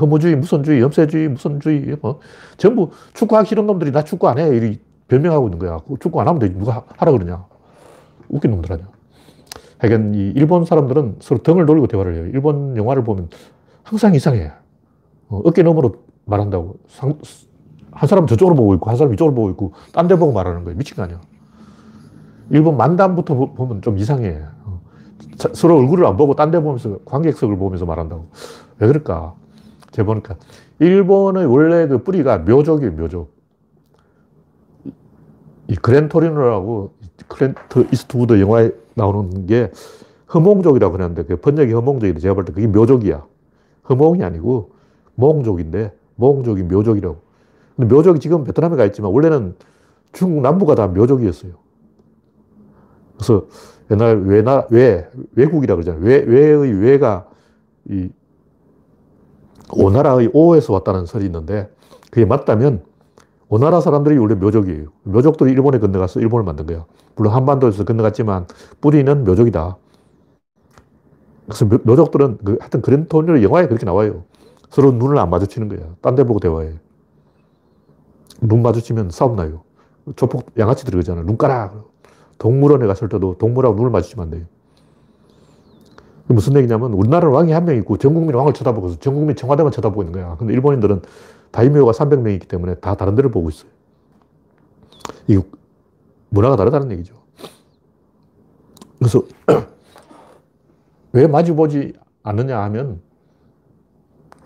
허무주의, 무선주의, 염세주의, 무선주의, 뭐. 전부 축구하기 싫은 놈들이 나 축구 안 해. 이 변명하고 있는 거야. 축구 안 하면 되지. 누가 하라 그러냐. 웃긴 놈들 아니야. 하여간 이 일본 사람들은 서로 등을 돌리고 대화를 해요. 일본 영화를 보면 항상 이상해. 어, 어깨 너머로 말한다고. 상, 한 사람은 저쪽으로 보고 있고, 한 사람은 이쪽으로 보고 있고, 딴 데 보고 말하는 거예요. 미친 거 아니야. 일본 만담부터 보면 좀 이상해. 어. 서로 얼굴을 안 보고 딴 데 보면서 관객석을 보면서 말한다고. 왜 그럴까? 제가 보니까 일본의 원래 그 뿌리가 묘족이에요, 묘족. 이 그랜토리노라고 클린트 이스트우드 영화에 나오는 게 허몽족이라고 그러는데 그 번역이 허몽족인데 제가 볼 때 그게 묘족이야. 허몽이 아니고 몽족인데 몽족이 묘족이라고. 근데 묘족이 지금 베트남에 가 있지만 원래는 중국 남부가 다 묘족이었어요. 그래서 옛날 외나, 외, 외국이라 그러잖아요. 외, 외의 외가 이 오나라의 오에서 왔다는 설이 있는데 그게 맞다면 오나라 사람들이 원래 묘족이에요. 묘족들이 일본에 건너가서 일본을 만든 거야. 물론 한반도에서 건너갔지만 뿌리는 묘족이다. 그래서 묘족들은 그 하여튼 그랜토니를 영화에 그렇게 나와요. 서로 눈을 안 마주치는 거야. 딴 데 보고 대화해. 눈 마주치면 싸움 나요. 조폭 양아치들이 그러잖아. 눈 까라. 동물원에 갔을 때도 동물하고 눈을 마주치면 안 돼요. 무슨 얘기냐면 우리나라는 왕이 한 명 있고 전 국민이 왕을 쳐다보고 전 국민이 청와대만 쳐다보고 있는 거야. 근데 일본인들은 다이묘가 300명 있기 때문에 다 다른 데를 보고 있어요. 이 문화가 다르다는 얘기죠. 그래서 왜 마주보지 않느냐 하면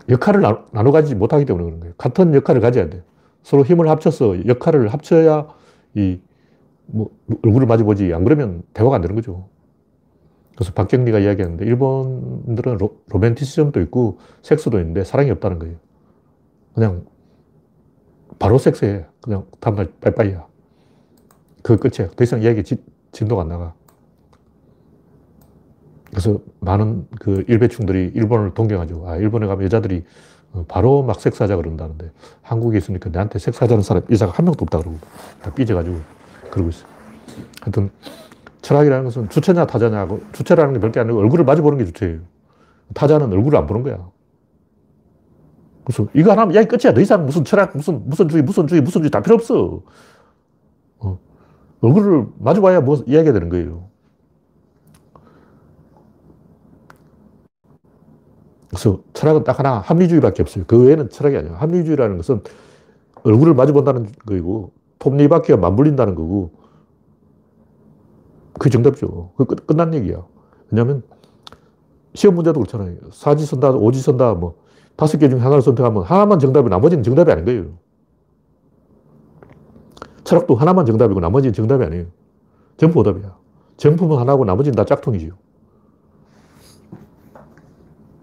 역할을 나눠 가지 못하기 때문에 그런 거예요. 같은 역할을 가져야 돼. 서로 힘을 합쳐서 역할을 합쳐야 이, 뭐, 얼굴을 마주보지. 안 그러면 대화가 안 되는 거죠. 그래서 박경리가 이야기하는데, 일본들은 로, 로맨티시즘도 있고, 섹스도 있는데, 사랑이 없다는 거예요. 그냥, 바로 섹스해. 그냥 다음날 빠이빠이야. 그 끝이야. 더 이상 이야기 지, 진도가 안 나가. 그래서 많은 그 일배충들이 일본을 동경하죠. 아, 일본에 가면 여자들이 어, 바로 막 섹스하자 그런다는데 한국에 있으니까 내한테 섹스하자는 사람 여자가 한 명도 없다 그러고 다 삐져가지고 그러고 있어요. 하여튼 철학이라는 것은 주체냐 타자냐고 주체라는 게 별게 아니고 얼굴을 마주 보는 게 주체예요. 타자는 얼굴을 안 보는 거야. 그래서 이거 하나 하면 야 끝이야. 더 이상 무슨 철학 무슨 무슨 주의 무슨 주의 무슨 주의 다 필요 없어. 어. 얼굴을 마주 봐야 뭐 이야기가 되는 거예요. 그래서 철학은 딱 하나 합리주의밖에 없어요. 그 외에는 철학이 아니에요. 합리주의라는 것은 얼굴을 마주 본다는 거이고 톱니바퀴가 맞물린다는 거고 그게 정답이죠. 그 끝, 끝난 얘기야. 왜냐하면 시험 문제도 그렇잖아요. 사지 선다, 오지 선다, 뭐 다섯 개 중에 하나를 선택하면 하나만 정답이 나머지는 정답이 아닌 거예요. 철학도 하나만 정답이고 나머지는 정답이 아니에요. 전부 오답이야. 정품은 하나고 나머지는 다 짝퉁이지요.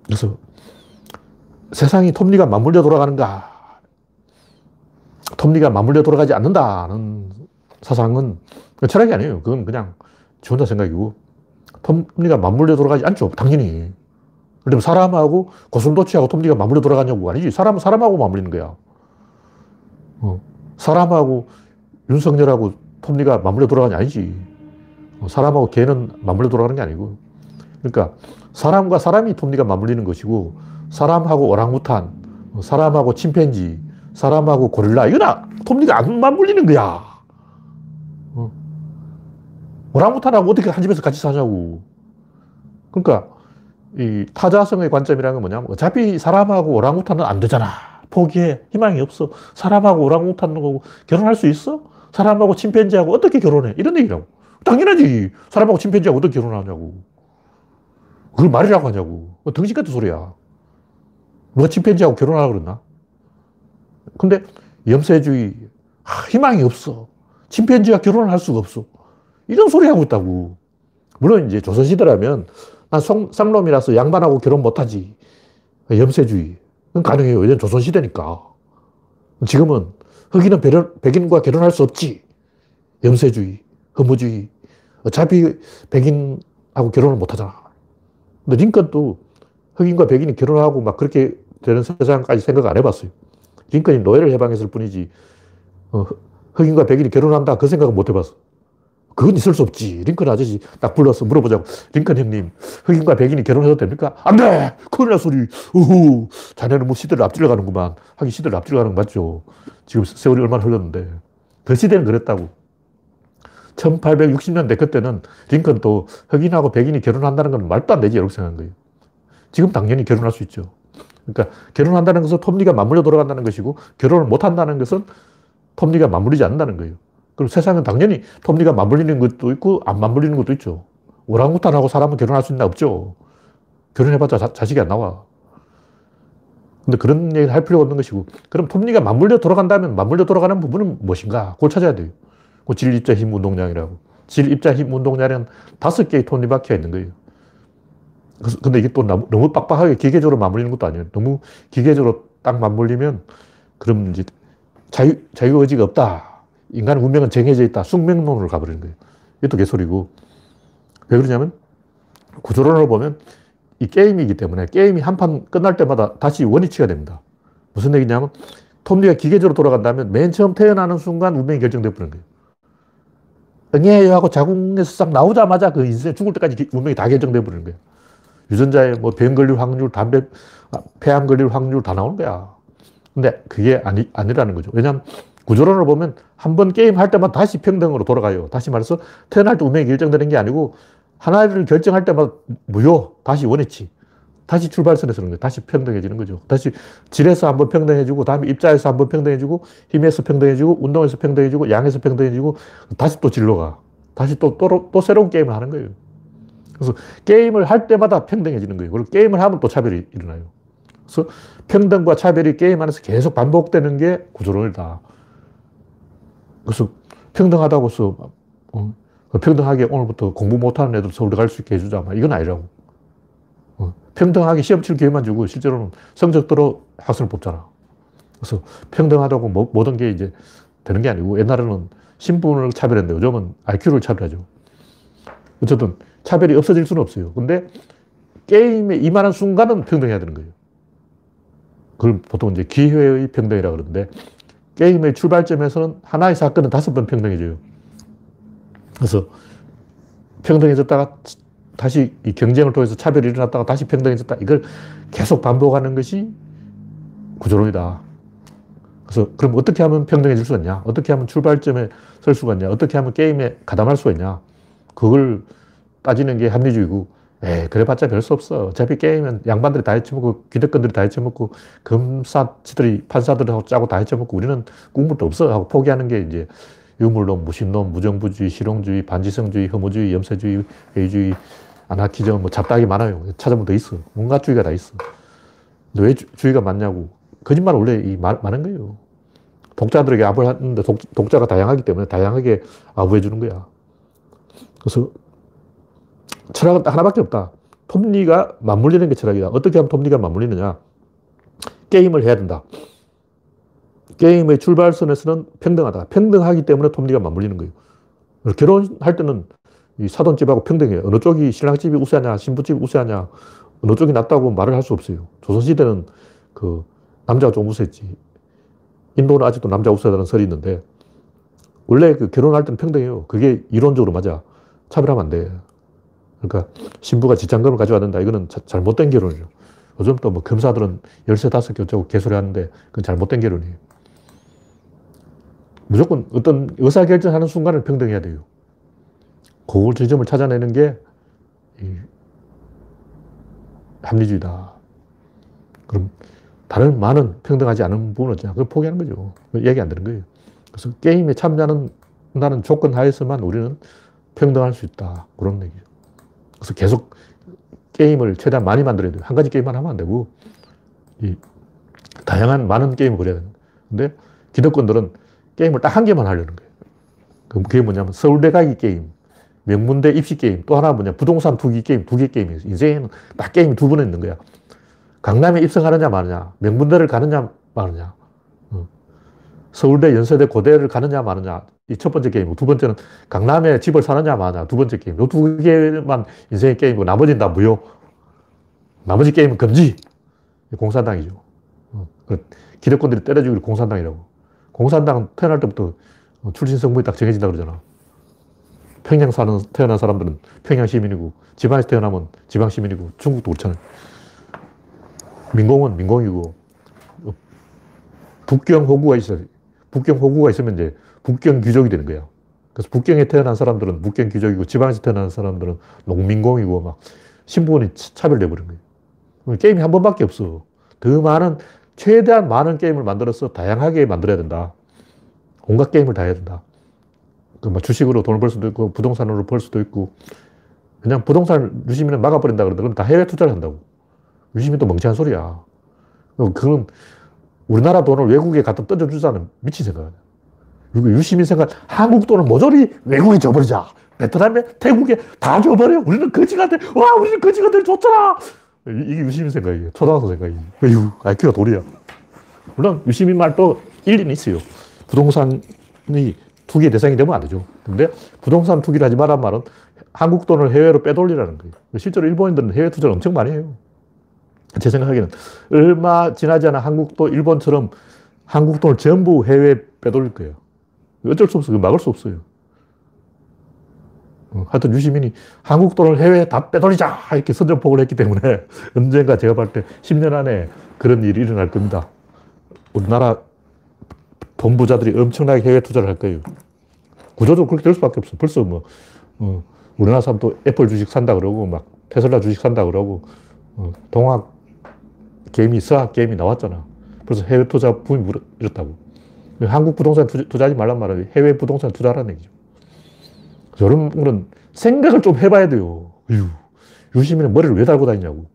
그래서 세상이 톱니가 맞물려 돌아가는가? 톱니가 맞물려 돌아가지 않는다는 사상은 철학이 아니에요. 그건 그냥 지 혼자 생각이고 톱니가 맞물려 돌아가지 않죠. 당연히. 그럼 사람하고 고슴도치하고 톱니가 맞물려 돌아가냐고 아니지. 사람은 사람하고 맞물리는 거야. 어. 사람하고 윤석열하고 톱니가 맞물려 돌아가는 게 아니지. 어. 사람하고 개는 맞물려 돌아가는 게 아니고. 그러니까 사람과 사람이 톱니가 맞물리는 것이고 사람하고 오랑우탄, 사람하고 침팬지, 사람하고 고릴라 이거나 톱니가 안 맞물리는 거야. 어. 오랑우탄하고 어떻게 한 집에서 같이 사냐고. 그러니까 이 타자성의 관점이라는 건 뭐냐면 어차피 사람하고 오랑우탄은 안 되잖아. 포기해. 희망이 없어. 사람하고 오랑우탄하고 결혼할 수 있어? 사람하고 침팬지하고 어떻게 결혼해? 이런 얘기라고. 당연하지. 사람하고 침팬지하고 어떻게 결혼하냐고. 그걸 말이라고 하냐고. 등신 같은 소리야. 누가 침팬지하고 결혼하라 그랬나? 근데 염세주의, 아, 희망이 없어. 침팬지와 결혼을 할 수가 없어. 이런 소리 하고 있다고. 물론 이제 조선시대라면 난 성, 쌍놈이라서 양반하고 결혼 못하지. 염세주의. 그건 가능해요. 이제 조선시대니까. 지금은 흑인은 백인과 결혼할 수 없지. 염세주의, 허무주의. 어차피 백인하고 결혼을 못 하잖아. 근데 링컨도 흑인과 백인이 결혼하고 막 그렇게 되는 세상까지 생각 안 해봤어요. 링컨이 노예를 해방했을 뿐이지, 어, 흑인과 백인이 결혼한다 그 생각은 못 해봤어. 그건 있을 수 없지. 링컨 아저씨 딱 불러서 물어보자고. 링컨 형님, 흑인과 백인이 결혼해도 됩니까? 안 돼! 큰일 날 소리. 우후. 자네는 뭐 시대를 앞질러 가는구만. 하긴 시대를 앞질러 가는 거 맞죠. 지금 세월이 얼마나 흘렀는데. 그 시대는 그랬다고. 1860년대 그때는 링컨도 흑인하고 백인이 결혼한다는 건 말도 안 되지. 이렇게 생각한 거예요. 지금 당연히 결혼할 수 있죠. 그러니까 결혼한다는 것은 톱니가 맞물려 돌아간다는 것이고 결혼을 못 한다는 것은 톱니가 맞물리지 않는다는 거예요. 그리고 세상은 당연히 톱니가 맞물리는 것도 있고 안 맞물리는 것도 있죠. 오랑우탄하고 사람은 결혼할 수 있나 없죠. 결혼해봤자 자, 자 식이 안 나와. 근데 그런 얘기를 할 필요가 없는 것이고 그럼 톱니가 맞물려 돌아간다면 맞물려 돌아가는 부분은 무엇인가? 그걸 찾아야 돼요. 그 질입자 힘 운동량이라고. 질입자 힘 운동량은 다섯 개의 톱니 박혀 있는 거예요. 근데 이게 또 너무 빡빡하게 기계적으로 맞물리는 것도 아니에요. 너무 기계적으로 딱 맞물리면 그럼 이제 자유, 자유 의지가 없다. 인간의 운명은 정해져 있다. 숙명론으로 가버리는 거예요. 이것도 개소리고. 왜 그러냐면 구조론을 보면 이 게임이기 때문에 게임이 한 판 끝날 때마다 다시 원위치가 됩니다. 무슨 얘기냐면 톱니가 기계적으로 돌아간다면 맨 처음 태어나는 순간 운명이 결정되어 버리는 거예요. 응애요 하고 자궁에서 싹 나오자마자 그 인생 죽을 때까지 운명이 다 결정되어 버리는 거예요. 유전자에 뭐 병 걸릴 확률, 담배, 아, 폐암 걸릴 확률 다 나오는 거야. 근데 그게 아니, 아니라는 거죠. 왜냐하면 구조론을 보면 한 번 게임 할 때마다 다시 평등으로 돌아가요. 다시 말해서 태어날 때 운명이 결정되는 게 아니고 하나를 결정할 때마다 무효, 다시 원위치. 다시 출발선에 서는 거예요. 다시 평등해지는 거죠. 다시 질에서 한번 평등해지고, 다음에 입자에서 한번 평등해지고, 힘에서 평등해지고, 운동에서 평등해지고, 양에서 평등해지고, 다시 또 질로 가. 다시 또, 또, 또 새로운 게임을 하는 거예요. 그래서 게임을 할 때마다 평등해지는 거예요. 그리고 게임을 하면 또 차별이 일어나요. 그래서 평등과 차별이 게임 안에서 계속 반복되는 게 구조론이다. 그래서 평등하다고 해서 어, 평등하게 오늘부터 공부 못하는 애들 서울에 갈 수 있게 해주자. 이건 아니라고. 어, 평등하게 시험 칠 기회만 주고 실제로는 성적대로 학생을 뽑잖아. 그래서 평등하다고 뭐, 모든 게 이제 되는 게 아니고 옛날에는 신분을 차별했는데 요즘은 IQ를 차별하죠. 어쨌든 차별이 없어질 수는 없어요. 근데 게임에 임하는 순간은 평등해야 되는 거예요. 그걸 보통 이제 기회의 평등이라고 그러는데 게임의 출발점에서는 하나의 사건은 다섯 번 평등해져요. 그래서 평등해졌다가 다시 이 경쟁을 통해서 차별이 일어났다가 다시 평등해졌다. 이걸 계속 반복하는 것이 구조론이다. 그래서 그럼 어떻게 하면 평등해질 수 있냐? 어떻게 하면 출발점에 설 수가 있냐? 어떻게 하면 게임에 가담할 수가 있냐? 그걸 따지는 게 합리주의고 에 그래봤자 별 수 없어. 어차피 게임은 양반들이 다 해쳐먹고, 기득권들이 다 해쳐먹고, 검사들이, 판사들하고 짜고 다 해쳐먹고, 우리는 국물도 없어. 하고 포기하는 게 이제 유물론, 무신론, 무정부주의, 실용주의, 반지성주의, 허무주의, 염세주의, 회의주의, 아나키즘, 뭐 잡다하게 많아요. 찾아보면 더 있어. 뭔가 주의가 다 있어. 왜 주, 의가 많냐고. 거짓말 원래 이 말, 많은 거예요. 독자들에게 압을 하는데 독, 독자가 다양하기 때문에 다양하게 아부해 주는 거야. 그래서 철학은 딱 하나밖에 없다. 톱니가 맞물리는 게 철학이다. 어떻게 하면 톱니가 맞물리느냐? 게임을 해야 된다. 게임의 출발선에서는 평등하다. 평등하기 때문에 톱니가 맞물리는 거예요. 결혼할 때는 이 사돈집하고 평등해요. 어느 쪽이 신랑집이 우세하냐, 신부집이 우세하냐, 어느 쪽이 낫다고 말을 할 수 없어요. 조선시대는 그 남자가 좀 우세했지. 인도는 아직도 남자 우세하다는 설이 있는데, 원래 그 결혼할 때는 평등해요. 그게 이론적으로 맞아. 차별하면 안 돼. 그러니까 신부가 지장금을 가져야 된다. 이거는 자, 잘못된 결론이죠. 요즘 또 뭐 검사들은 열세 다섯 개 어쩌고 개소리 하는데 그건 잘못된 결론이에요. 무조건 어떤 의사결정하는 순간을 평등해야 돼요. 그걸 지점을 찾아내는 게 합리주의다. 그럼 다른 많은 평등하지 않은 부분은 그걸 포기하는 거죠. 얘기 안 되는 거예요. 그래서 게임에 참여하는 나는 조건 하에서만 우리는 평등할 수 있다. 그런 얘기죠. 그래서 계속 게임을 최대한 많이 만들어야 돼요. 한 가지 게임만 하면 안 되고, 이 다양한 많은 게임을 그려야 돼요. 근데 기득권들은 게임을 딱 한 개만 하려는 거예요. 그게 뭐냐면 서울대 가기 게임, 명문대 입시 게임, 또 하나 뭐냐 부동산 투기 게임, 두 개 게임이에요. 인생에는 딱 게임이 두 번 있는 거야. 강남에 입성하느냐 마느냐, 명문대를 가느냐 마느냐, 서울대, 연세대, 고대를 가느냐 마느냐. 이 첫 번째 게임이고, 두 번째는 강남에 집을 사느냐 마느냐. 두 번째 게임. 이 두 개만 인생의 게임이고, 나머지는 다 무효. 나머지 게임은 금지. 공산당이죠. 어, 그 기득권들이 때려주기를 공산당이라고. 공산당은 태어날 때부터 출신 성분이 딱 정해진다 그러잖아. 평양 사는, 태어난 사람들은 평양 시민이고, 지방에서 태어나면 지방 시민이고, 중국도 그렇잖아요. 민공은 민공이고, 북경 호구가 있어요. 북경 호구가 있으면 이제 북경 귀족이 되는 거야. 그래서 북경에 태어난 사람들은 북경 귀족이고, 지방에서 태어난 사람들은 농민공이고, 막, 신분이 차별돼 버린 거예요. 게임이 한 번밖에 없어. 더 많은, 최대한 많은 게임을 만들어서 다양하게 만들어야 된다. 온갖 게임을 다 해야 된다. 그뭐 주식으로 돈을 벌 수도 있고, 부동산으로 벌 수도 있고, 그냥 부동산 유시민은 막아버린다 그러는데, 그럼 다 해외 투자를 한다고. 유시민도 멍청한 소리야. 그건 우리나라 돈을 외국에 갖다 던져주자는 미친 생각이야. 유시민 생각, 한국 돈을 모조리 외국에 줘버리자. 베트남에, 태국에 다 줘버려. 우리는 거지가 돼. 와, 우리는 거지가 돼. 좋잖아. 이게 유시민 생각이에요. 초등학생 생각이에요. 에휴, IQ가 돌이야. 물론 유시민 말도 일리는 있어요. 부동산이 투기의 대상이 되면 안 되죠. 근데 부동산 투기를 하지 말란 말은 한국 돈을 해외로 빼돌리라는 거예요. 실제로 일본인들은 해외 투자를 엄청 많이 해요. 제 생각에는 얼마 지나지 않아 한국도 일본처럼 한국 돈을 전부 해외에 빼돌릴 거예요. 어쩔 수 없어요. 막을 수 없어요. 어, 하여튼 유시민이 한국 돈을 해외에 다 빼돌리자! 이렇게 선전포고를 했기 때문에 언젠가 제가 볼 때 10년 안에 그런 일이 일어날 겁니다. 우리나라 돈 부자들이 엄청나게 해외 투자를 할 거예요. 구조적으로 그렇게 될 수밖에 없어. 벌써 뭐, 어, 우리나라 사람도 애플 주식 산다 그러고, 막 테슬라 주식 산다 그러고, 어, 동학 게임이, 서학 게임이 나왔잖아. 그래서 해외 투자 붐이 일었다고. 한국 부동산 투자, 하지 말란 말은 해외 부동산 투자라는 얘기죠. 이런 거는 생각을 좀 해봐야 돼요. 유, 유시민은 머리를 왜 달고 다니냐고.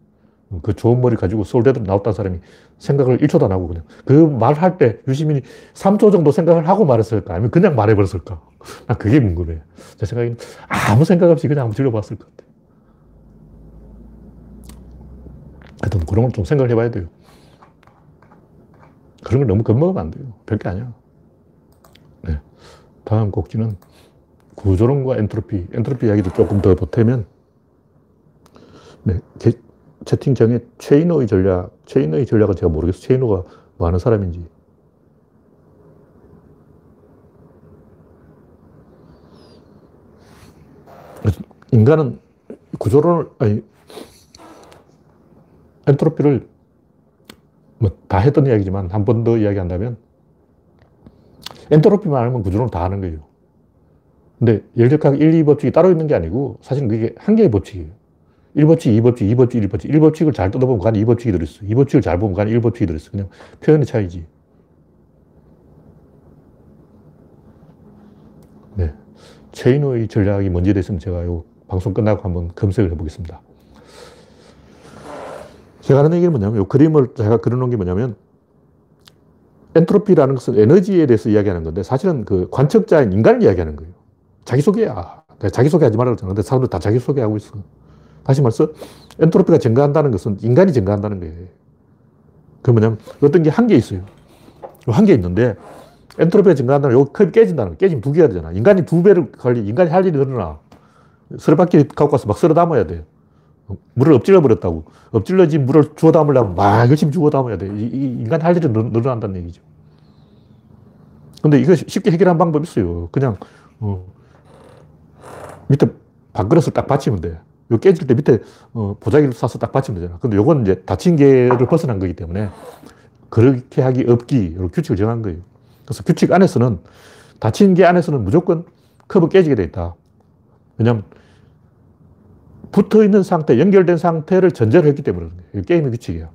그 좋은 머리 가지고 서울대도 나왔다는 사람이 생각을 1초도 안 하고 그냥. 그 말할 때 유시민이 3초 정도 생각을 하고 말했을까? 아니면 그냥 말해버렸을까? 난 그게 궁금해. 제 생각에는 아무 생각 없이 그냥 한번 질러봤을 것 같아. 하여튼 그런 걸 좀 생각을 해봐야 돼요. 그런 걸 너무 겁먹으면 안 돼요. 별게 아니야. 네. 다음 곡지는 구조론과 엔트로피. 엔트로피 이야기도 조금 더 보태면, 네. 채팅창에 최인호의 전략, 최인호의 전략은 제가 모르겠어요. 최인호가 뭐 하는 사람인지. 인간은 구조론을, 아니, 엔트로피를 뭐 다 했던 이야기지만 한 번 더 이야기한다면 엔트로피만 알면 구조론을 다 하는 거예요. 근데 열역학 1, 2법칙이 따로 있는 게 아니고 사실은 그게 한 개의 법칙이에요. 1법칙, 2법칙, 2법칙, 1법칙. 1법칙을 잘 뜯어보면 그 안에 2법칙이 들어있어. 2법칙을 잘 보면 그 안에 1법칙이 들어있어. 그냥 표현의 차이지. 네. 체인의 전략이 뭔지에 대해서는 제가 요 방송 끝나고 한번 검색을 해보겠습니다. 제가 하는 얘기는 뭐냐면, 이 그림을 제가 그려놓은 게 뭐냐면, 엔트로피라는 것은 에너지에 대해서 이야기하는 건데, 사실은 그 관측자인 인간을 이야기하는 거예요. 자기소개야. 자기소개 하지 말라고. 근데 사람들 다 자기소개하고 있어. 다시 말해서, 엔트로피가 증가한다는 것은 인간이 증가한다는 거예요. 그 뭐냐면, 어떤 게 한 개 있어요. 한 개 있는데, 엔트로피가 증가한다는 요 컵이 깨진다는 거. 깨지면 두 개가 되잖아. 인간이 두 배를 관리, 인간이 할 일이 늘어나. 쓰레받기 갖고 가서 막 쓸어 담아야 돼. 물을 엎질러 버렸다고. 엎질러진 물을 주워 담으려면 막 열심히 주워 담아야 돼. 이, 이 인간 할 일이 늘어난다는 얘기죠. 근데 이거 쉽게 해결하는 방법이 있어요. 그냥, 어, 밑에 밥그릇을 딱 받치면 돼. 요 깨질 때 밑에 어, 보자기를 싸서 딱 받치면 되잖아. 근데 요건 이제 닫힌 개를 벗어난 거기 때문에 그렇게 하기 없기, 규칙을 정한 거예요. 그래서 규칙 안에서는 닫힌 개 안에서는 무조건 컵은 깨지게 돼 있다. 왜냐면 붙어 있는 상태, 연결된 상태를 전제로 했기 때문에 게임의 규칙이야.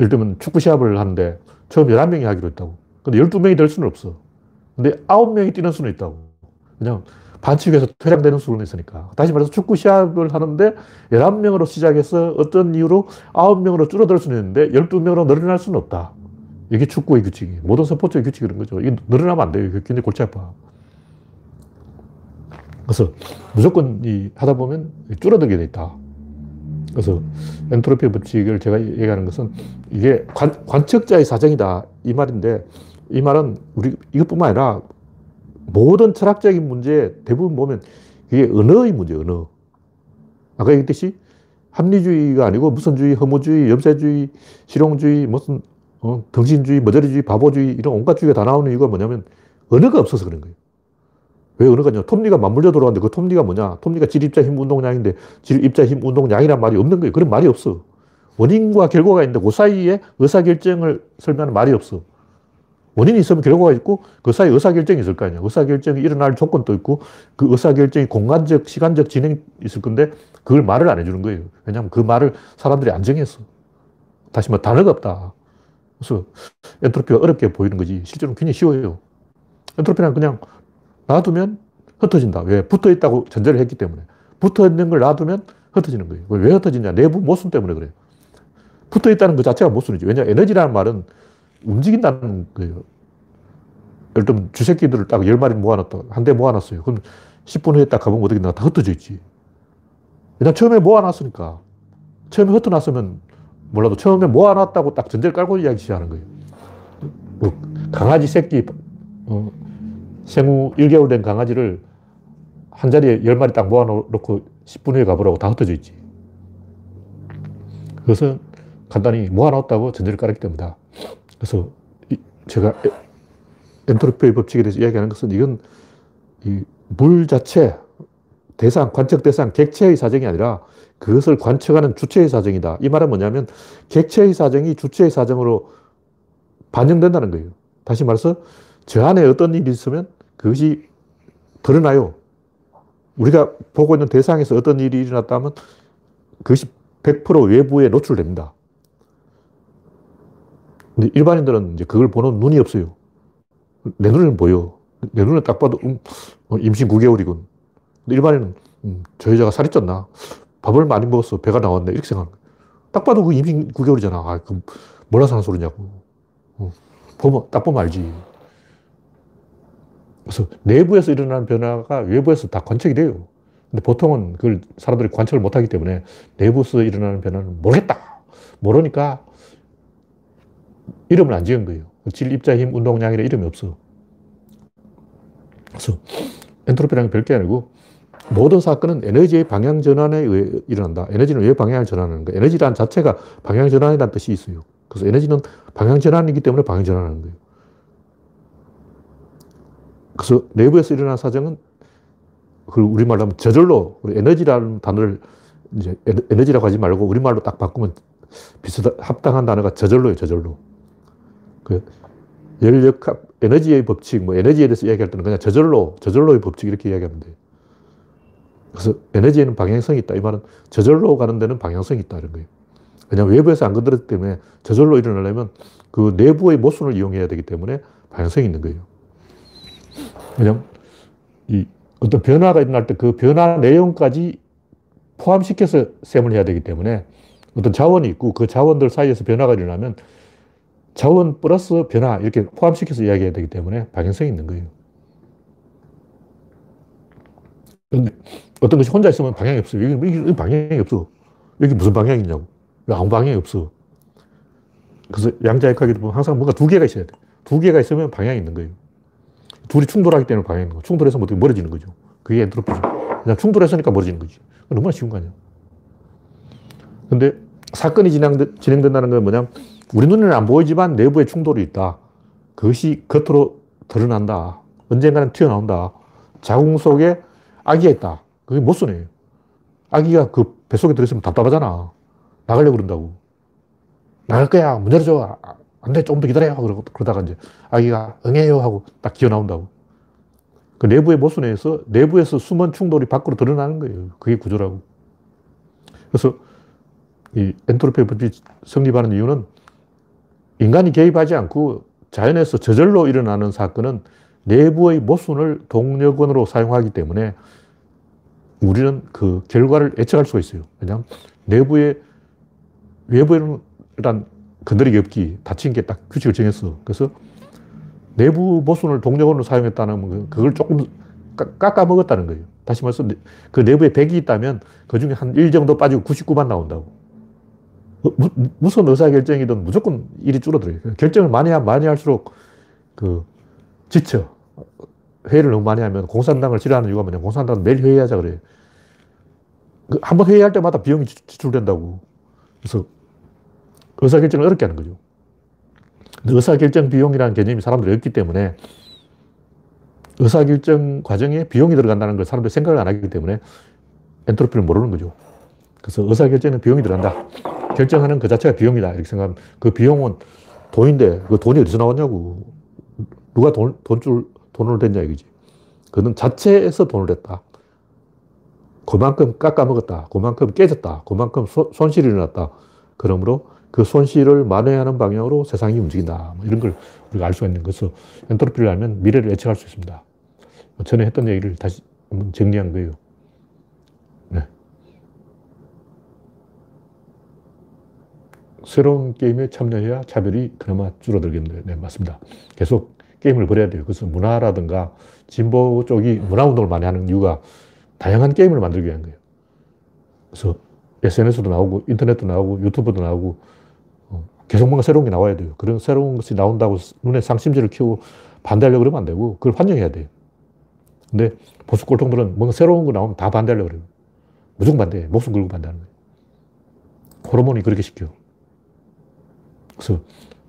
예를 들면 축구 시합을 하는데 처음 11명이 하기로 했다고. 근데 12명이 될 수는 없어. 근데 9명이 뛰는 수는 있다고. 그냥 반칙에서 퇴장되는 수는 있으니까. 다시 말해서 축구 시합을 하는데 11명으로 시작해서 어떤 이유로 9명으로 줄어들 수는 있는데 12명으로 늘어날 수는 없다. 이게 축구의 규칙이에요. 모든 스포츠의 규칙이 그런 거죠. 이게 늘어나면 안 돼요. 굉장히 골치 아파. 그래서 무조건 이 하다 보면 줄어들게 돼 있다. 그래서 엔트로피 법칙을 제가 얘기하는 것은 이게 관, 관측자의 사정이다. 이 말인데 이 말은 우리 이것뿐만 아니라 모든 철학적인 문제 대부분 보면 이게 언어의 문제, 언어. 아까 얘기했듯이 합리주의가 아니고 무선주의, 허무주의, 염세주의, 실용주의, 무슨 어, 등신주의, 머저리주의, 바보주의 이런 온갖 주의가 다 나오는 이유가 뭐냐면 언어가 없어서 그런 거예요. 왜 언어가 냐 톱니가 맞물려 돌아왔는데 그 톱니가 뭐냐? 톱니가 질 입자 힘 운동량인데 질 입자 힘 운동량이란 말이 없는 거예요. 그런 말이 없어. 원인과 결과가 있는데 그 사이에 의사결정을 설명하는 말이 없어. 원인이 있으면 결과가 있고 그 사이에 의사결정이 있을 거 아니야. 의사결정이 일어날 조건도 있고 그 의사결정이 공간적, 시간적 진행이 있을 건데 그걸 말을 안 해주는 거예요. 왜냐하면 그 말을 사람들이 안 정했어. 다시 말 단어가 없다. 그래서 엔트로피가 어렵게 보이는 거지. 실제로는 굉장히 쉬워요. 엔트로피는 그냥 놔두면 흩어진다. 왜? 붙어 있다고 전제를 했기 때문에. 붙어 있는 걸 놔두면 흩어지는 거예요. 왜 흩어지냐? 내부 모순 때문에 그래요. 붙어 있다는 것 자체가 모순이죠. 왜냐? 에너지라는 말은 움직인다는 거예요. 예를 들면 쥐새끼들을 딱 10마리 모아놨다. 한 대 모아놨어요. 그럼 10분 후에 딱 가보면 어떻게 나다 흩어져 있지. 왜냐 처음에 모아놨으니까. 처음에 흩어놨으면 몰라도 처음에 모아놨다고 딱 전제를 깔고 이야기 시작하는 거예요. 뭐 강아지 새끼, 어, 생후 1개월 된 강아지를 한 자리에 10마리 딱 모아놓고 10분 후에 가보라고 다 흩어져 있지. 그것은 간단히 모아놨다고 전제를 깔았기 때문이다. 그래서 제가 엔트로피의 법칙에 대해서 이야기하는 것은 이건 물 자체, 대상, 관측 대상, 객체의 사정이 아니라 그것을 관측하는 주체의 사정이다. 이 말은 뭐냐면 객체의 사정이 주체의 사정으로 반영된다는 거예요. 다시 말해서 저 안에 어떤 일이 있으면 그것이 드러나요. 우리가 보고 있는 대상에서 어떤 일이 일어났다면 그것이 100% 외부에 노출됩니다. 근데 일반인들은 이제 그걸 보는 눈이 없어요. 내 눈에는 보여. 내 눈에 딱 봐도, 음, 어, 임신 9개월이군. 근데 일반인은, 음, 저 여자가 살이 쪘나? 밥을 많이 먹었어. 배가 나왔네. 이렇게 생각하는 거야. 딱 봐도 그 임신 9개월이잖아. 아, 그 몰라서 하는 소리냐고. 어, 보면, 딱 보면 알지. 그래서 내부에서 일어나는 변화가 외부에서 다 관측이 돼요. 근데 보통은 그걸 사람들이 관측을 못 하기 때문에 내부에서 일어나는 변화는 모르겠다. 모르니까 이름을 안 지은 거예요. 질, 입자, 힘, 운동량이라 이름이 없어. 그래서 엔트로피라는 별게 아니고 모든 사건은 에너지의 방향 전환에 의해 일어난다. 에너지는 왜 방향을 전환하는 거야? 에너지란 자체가 방향 전환이라는 뜻이 있어요. 그래서 에너지는 방향 전환이기 때문에 방향 전환하는 거예요. 그래서 내부에서 일어난 사정은 그걸 우리말로 하면 저절로 에너지라는 단어를 이제 에너지라고 하지 말고 우리말로 딱 바꾸면 비슷한 합당한 단어가 저절로예요, 저절로. 그 열역합, 에너지의 법칙, 뭐 에너지에 대해서 이야기할 때는 그냥 저절로, 저절로의 법칙 이렇게 이야기하면 돼요. 그래서 에너지에는 방향성이 있다. 이 말은 저절로 가는 데는 방향성이 있다. 이런 거예요. 왜냐하면 외부에서 안 건드렸기 때문에 저절로 일어나려면 그 내부의 모순을 이용해야 되기 때문에 방향성이 있는 거예요. 왜냐면 이 어떤 변화가 일어날 때 그 변화 내용까지 포함시켜서 셈을 해야 되기 때문에 어떤 자원이 있고 그 자원들 사이에서 변화가 일어나면 자원 플러스 변화 이렇게 포함시켜서 이야기해야 되기 때문에 방향성이 있는 거예요. 그런데 어떤 것이 혼자 있으면 방향이 없어요. 여기, 여기 방향이 없어. 여기 무슨 방향이냐고. 아무 방향이 없어. 그래서 양자역학에도 보면 항상 뭔가 두 개가 있어야 돼. 두 개가 있으면 방향이 있는 거예요. 둘이 충돌하기 때문에 있는 거 충돌해서 뭐 어떻게 멀어지는 거죠. 그게 엔트로피죠. 그냥 충돌했으니까 멀어지는 거지. 얼마나 쉬운 거 아니야. 근데 사건이 진행된다는 건 뭐냐면 우리 눈에는 안 보이지만 내부에 충돌이 있다. 그것이 겉으로 드러난다. 언젠가는 튀어나온다. 자궁 속에 아기가 있다. 그게 못쏘네 아기가 그 뱃속에 들어있으면 답답하잖아. 나가려고 그런다고. 나갈 거야. 문 열어줘. 안 돼. 조금 더 기다려. 그러다가 이제 아기가 응해요 하고 딱 기어 나온다고. 그 내부의 모순에서 내부에서 숨은 충돌이 밖으로 드러나는 거예요. 그게 구조라고. 그래서 이 엔트로피 법이 성립하는 이유는 인간이 개입하지 않고 자연에서 저절로 일어나는 사건은 내부의 모순을 동력원으로 사용하기 때문에 우리는 그 결과를 예측할 수가 있어요. 왜냐하면 내부의, 외부에는 일단 건드리기 없기, 다친 게 딱 규칙을 정했어. 그래서 내부 모순을 동력원으로 사용했다는 그걸 조금 깎아 먹었다는 거예요. 다시 말해서 그 내부에 100이 있다면 그 중에 한 1 정도 빠지고 99만 나온다고. 어, 무, 무슨 의사결정이든 무조건 일이 줄어들어요. 결정을 많이 하면 많이 할수록 그 지쳐. 회의를 너무 많이 하면 공산당을 싫어하는 이유가 뭐냐. 공산당은 매일 회의하자 그래요. 그 한번 회의할 때마다 비용이 지출된다고. 그래서 의사결정을 어렵게 하는 거죠. 의사결정 비용이라는 개념이 사람들이 없기 때문에 의사결정 과정에 비용이 들어간다는 걸 사람들이 생각을 안 하기 때문에 엔트로피를 모르는 거죠. 그래서 의사결정은 비용이 들어간다. 결정하는 그 자체가 비용이다. 이렇게 생각하면 그 비용은 돈인데 그 돈이 어디서 나왔냐고. 누가 돈, 돈줄, 돈을 댔냐 이거지. 그는 자체에서 돈을 냈다. 그만큼 깎아먹었다. 그만큼 깨졌다. 그만큼 소, 손실이 일어났다. 그러므로 그 손실을 만회하는 방향으로 세상이 움직인다. 뭐 이런 걸 우리가 알 수가 있는 것서 엔트로피를 알면 미래를 예측할 수 있습니다. 뭐 전에 했던 얘기를 다시 한번 정리한 거예요. 네. 새로운 게임에 참여해야 차별이 그나마 줄어들겠는데, 네, 맞습니다. 계속 게임을 벌여야 돼요. 그래서 문화라든가 진보 쪽이 문화운동을 많이 하는 이유가 다양한 게임을 만들기 위한 거예요. 그래서 SNS도 나오고, 인터넷도 나오고, 유튜브도 나오고, 계속 뭔가 새로운 게 나와야 돼요. 그런 새로운 것이 나온다고 눈에 상심지를 키우고 반대하려고 그러면 안 되고 그걸 환영해야 돼요. 근데 보수 꼴통들은 뭔가 새로운 거 나오면 다 반대하려고 그래요. 무조건 반대해. 목숨 걸고 반대하는 거예요. 호르몬이 그렇게 시켜. 그래서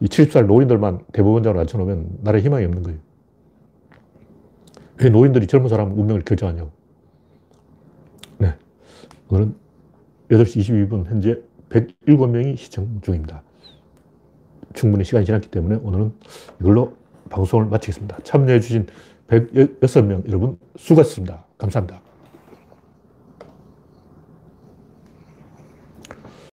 이 70살 노인들만 대법원장으로 앉혀놓으면 나라에 희망이 없는 거예요. 왜 노인들이 젊은 사람 운명을 결정하냐고. 네. 오늘은 8시 22분 현재 107명이 시청 중입니다. 충분히 시간이 지났기 때문에 오늘은 이걸로 방송을 마치겠습니다. 참여해주신 106명 여러분 수고하셨습니다. 감사합니다.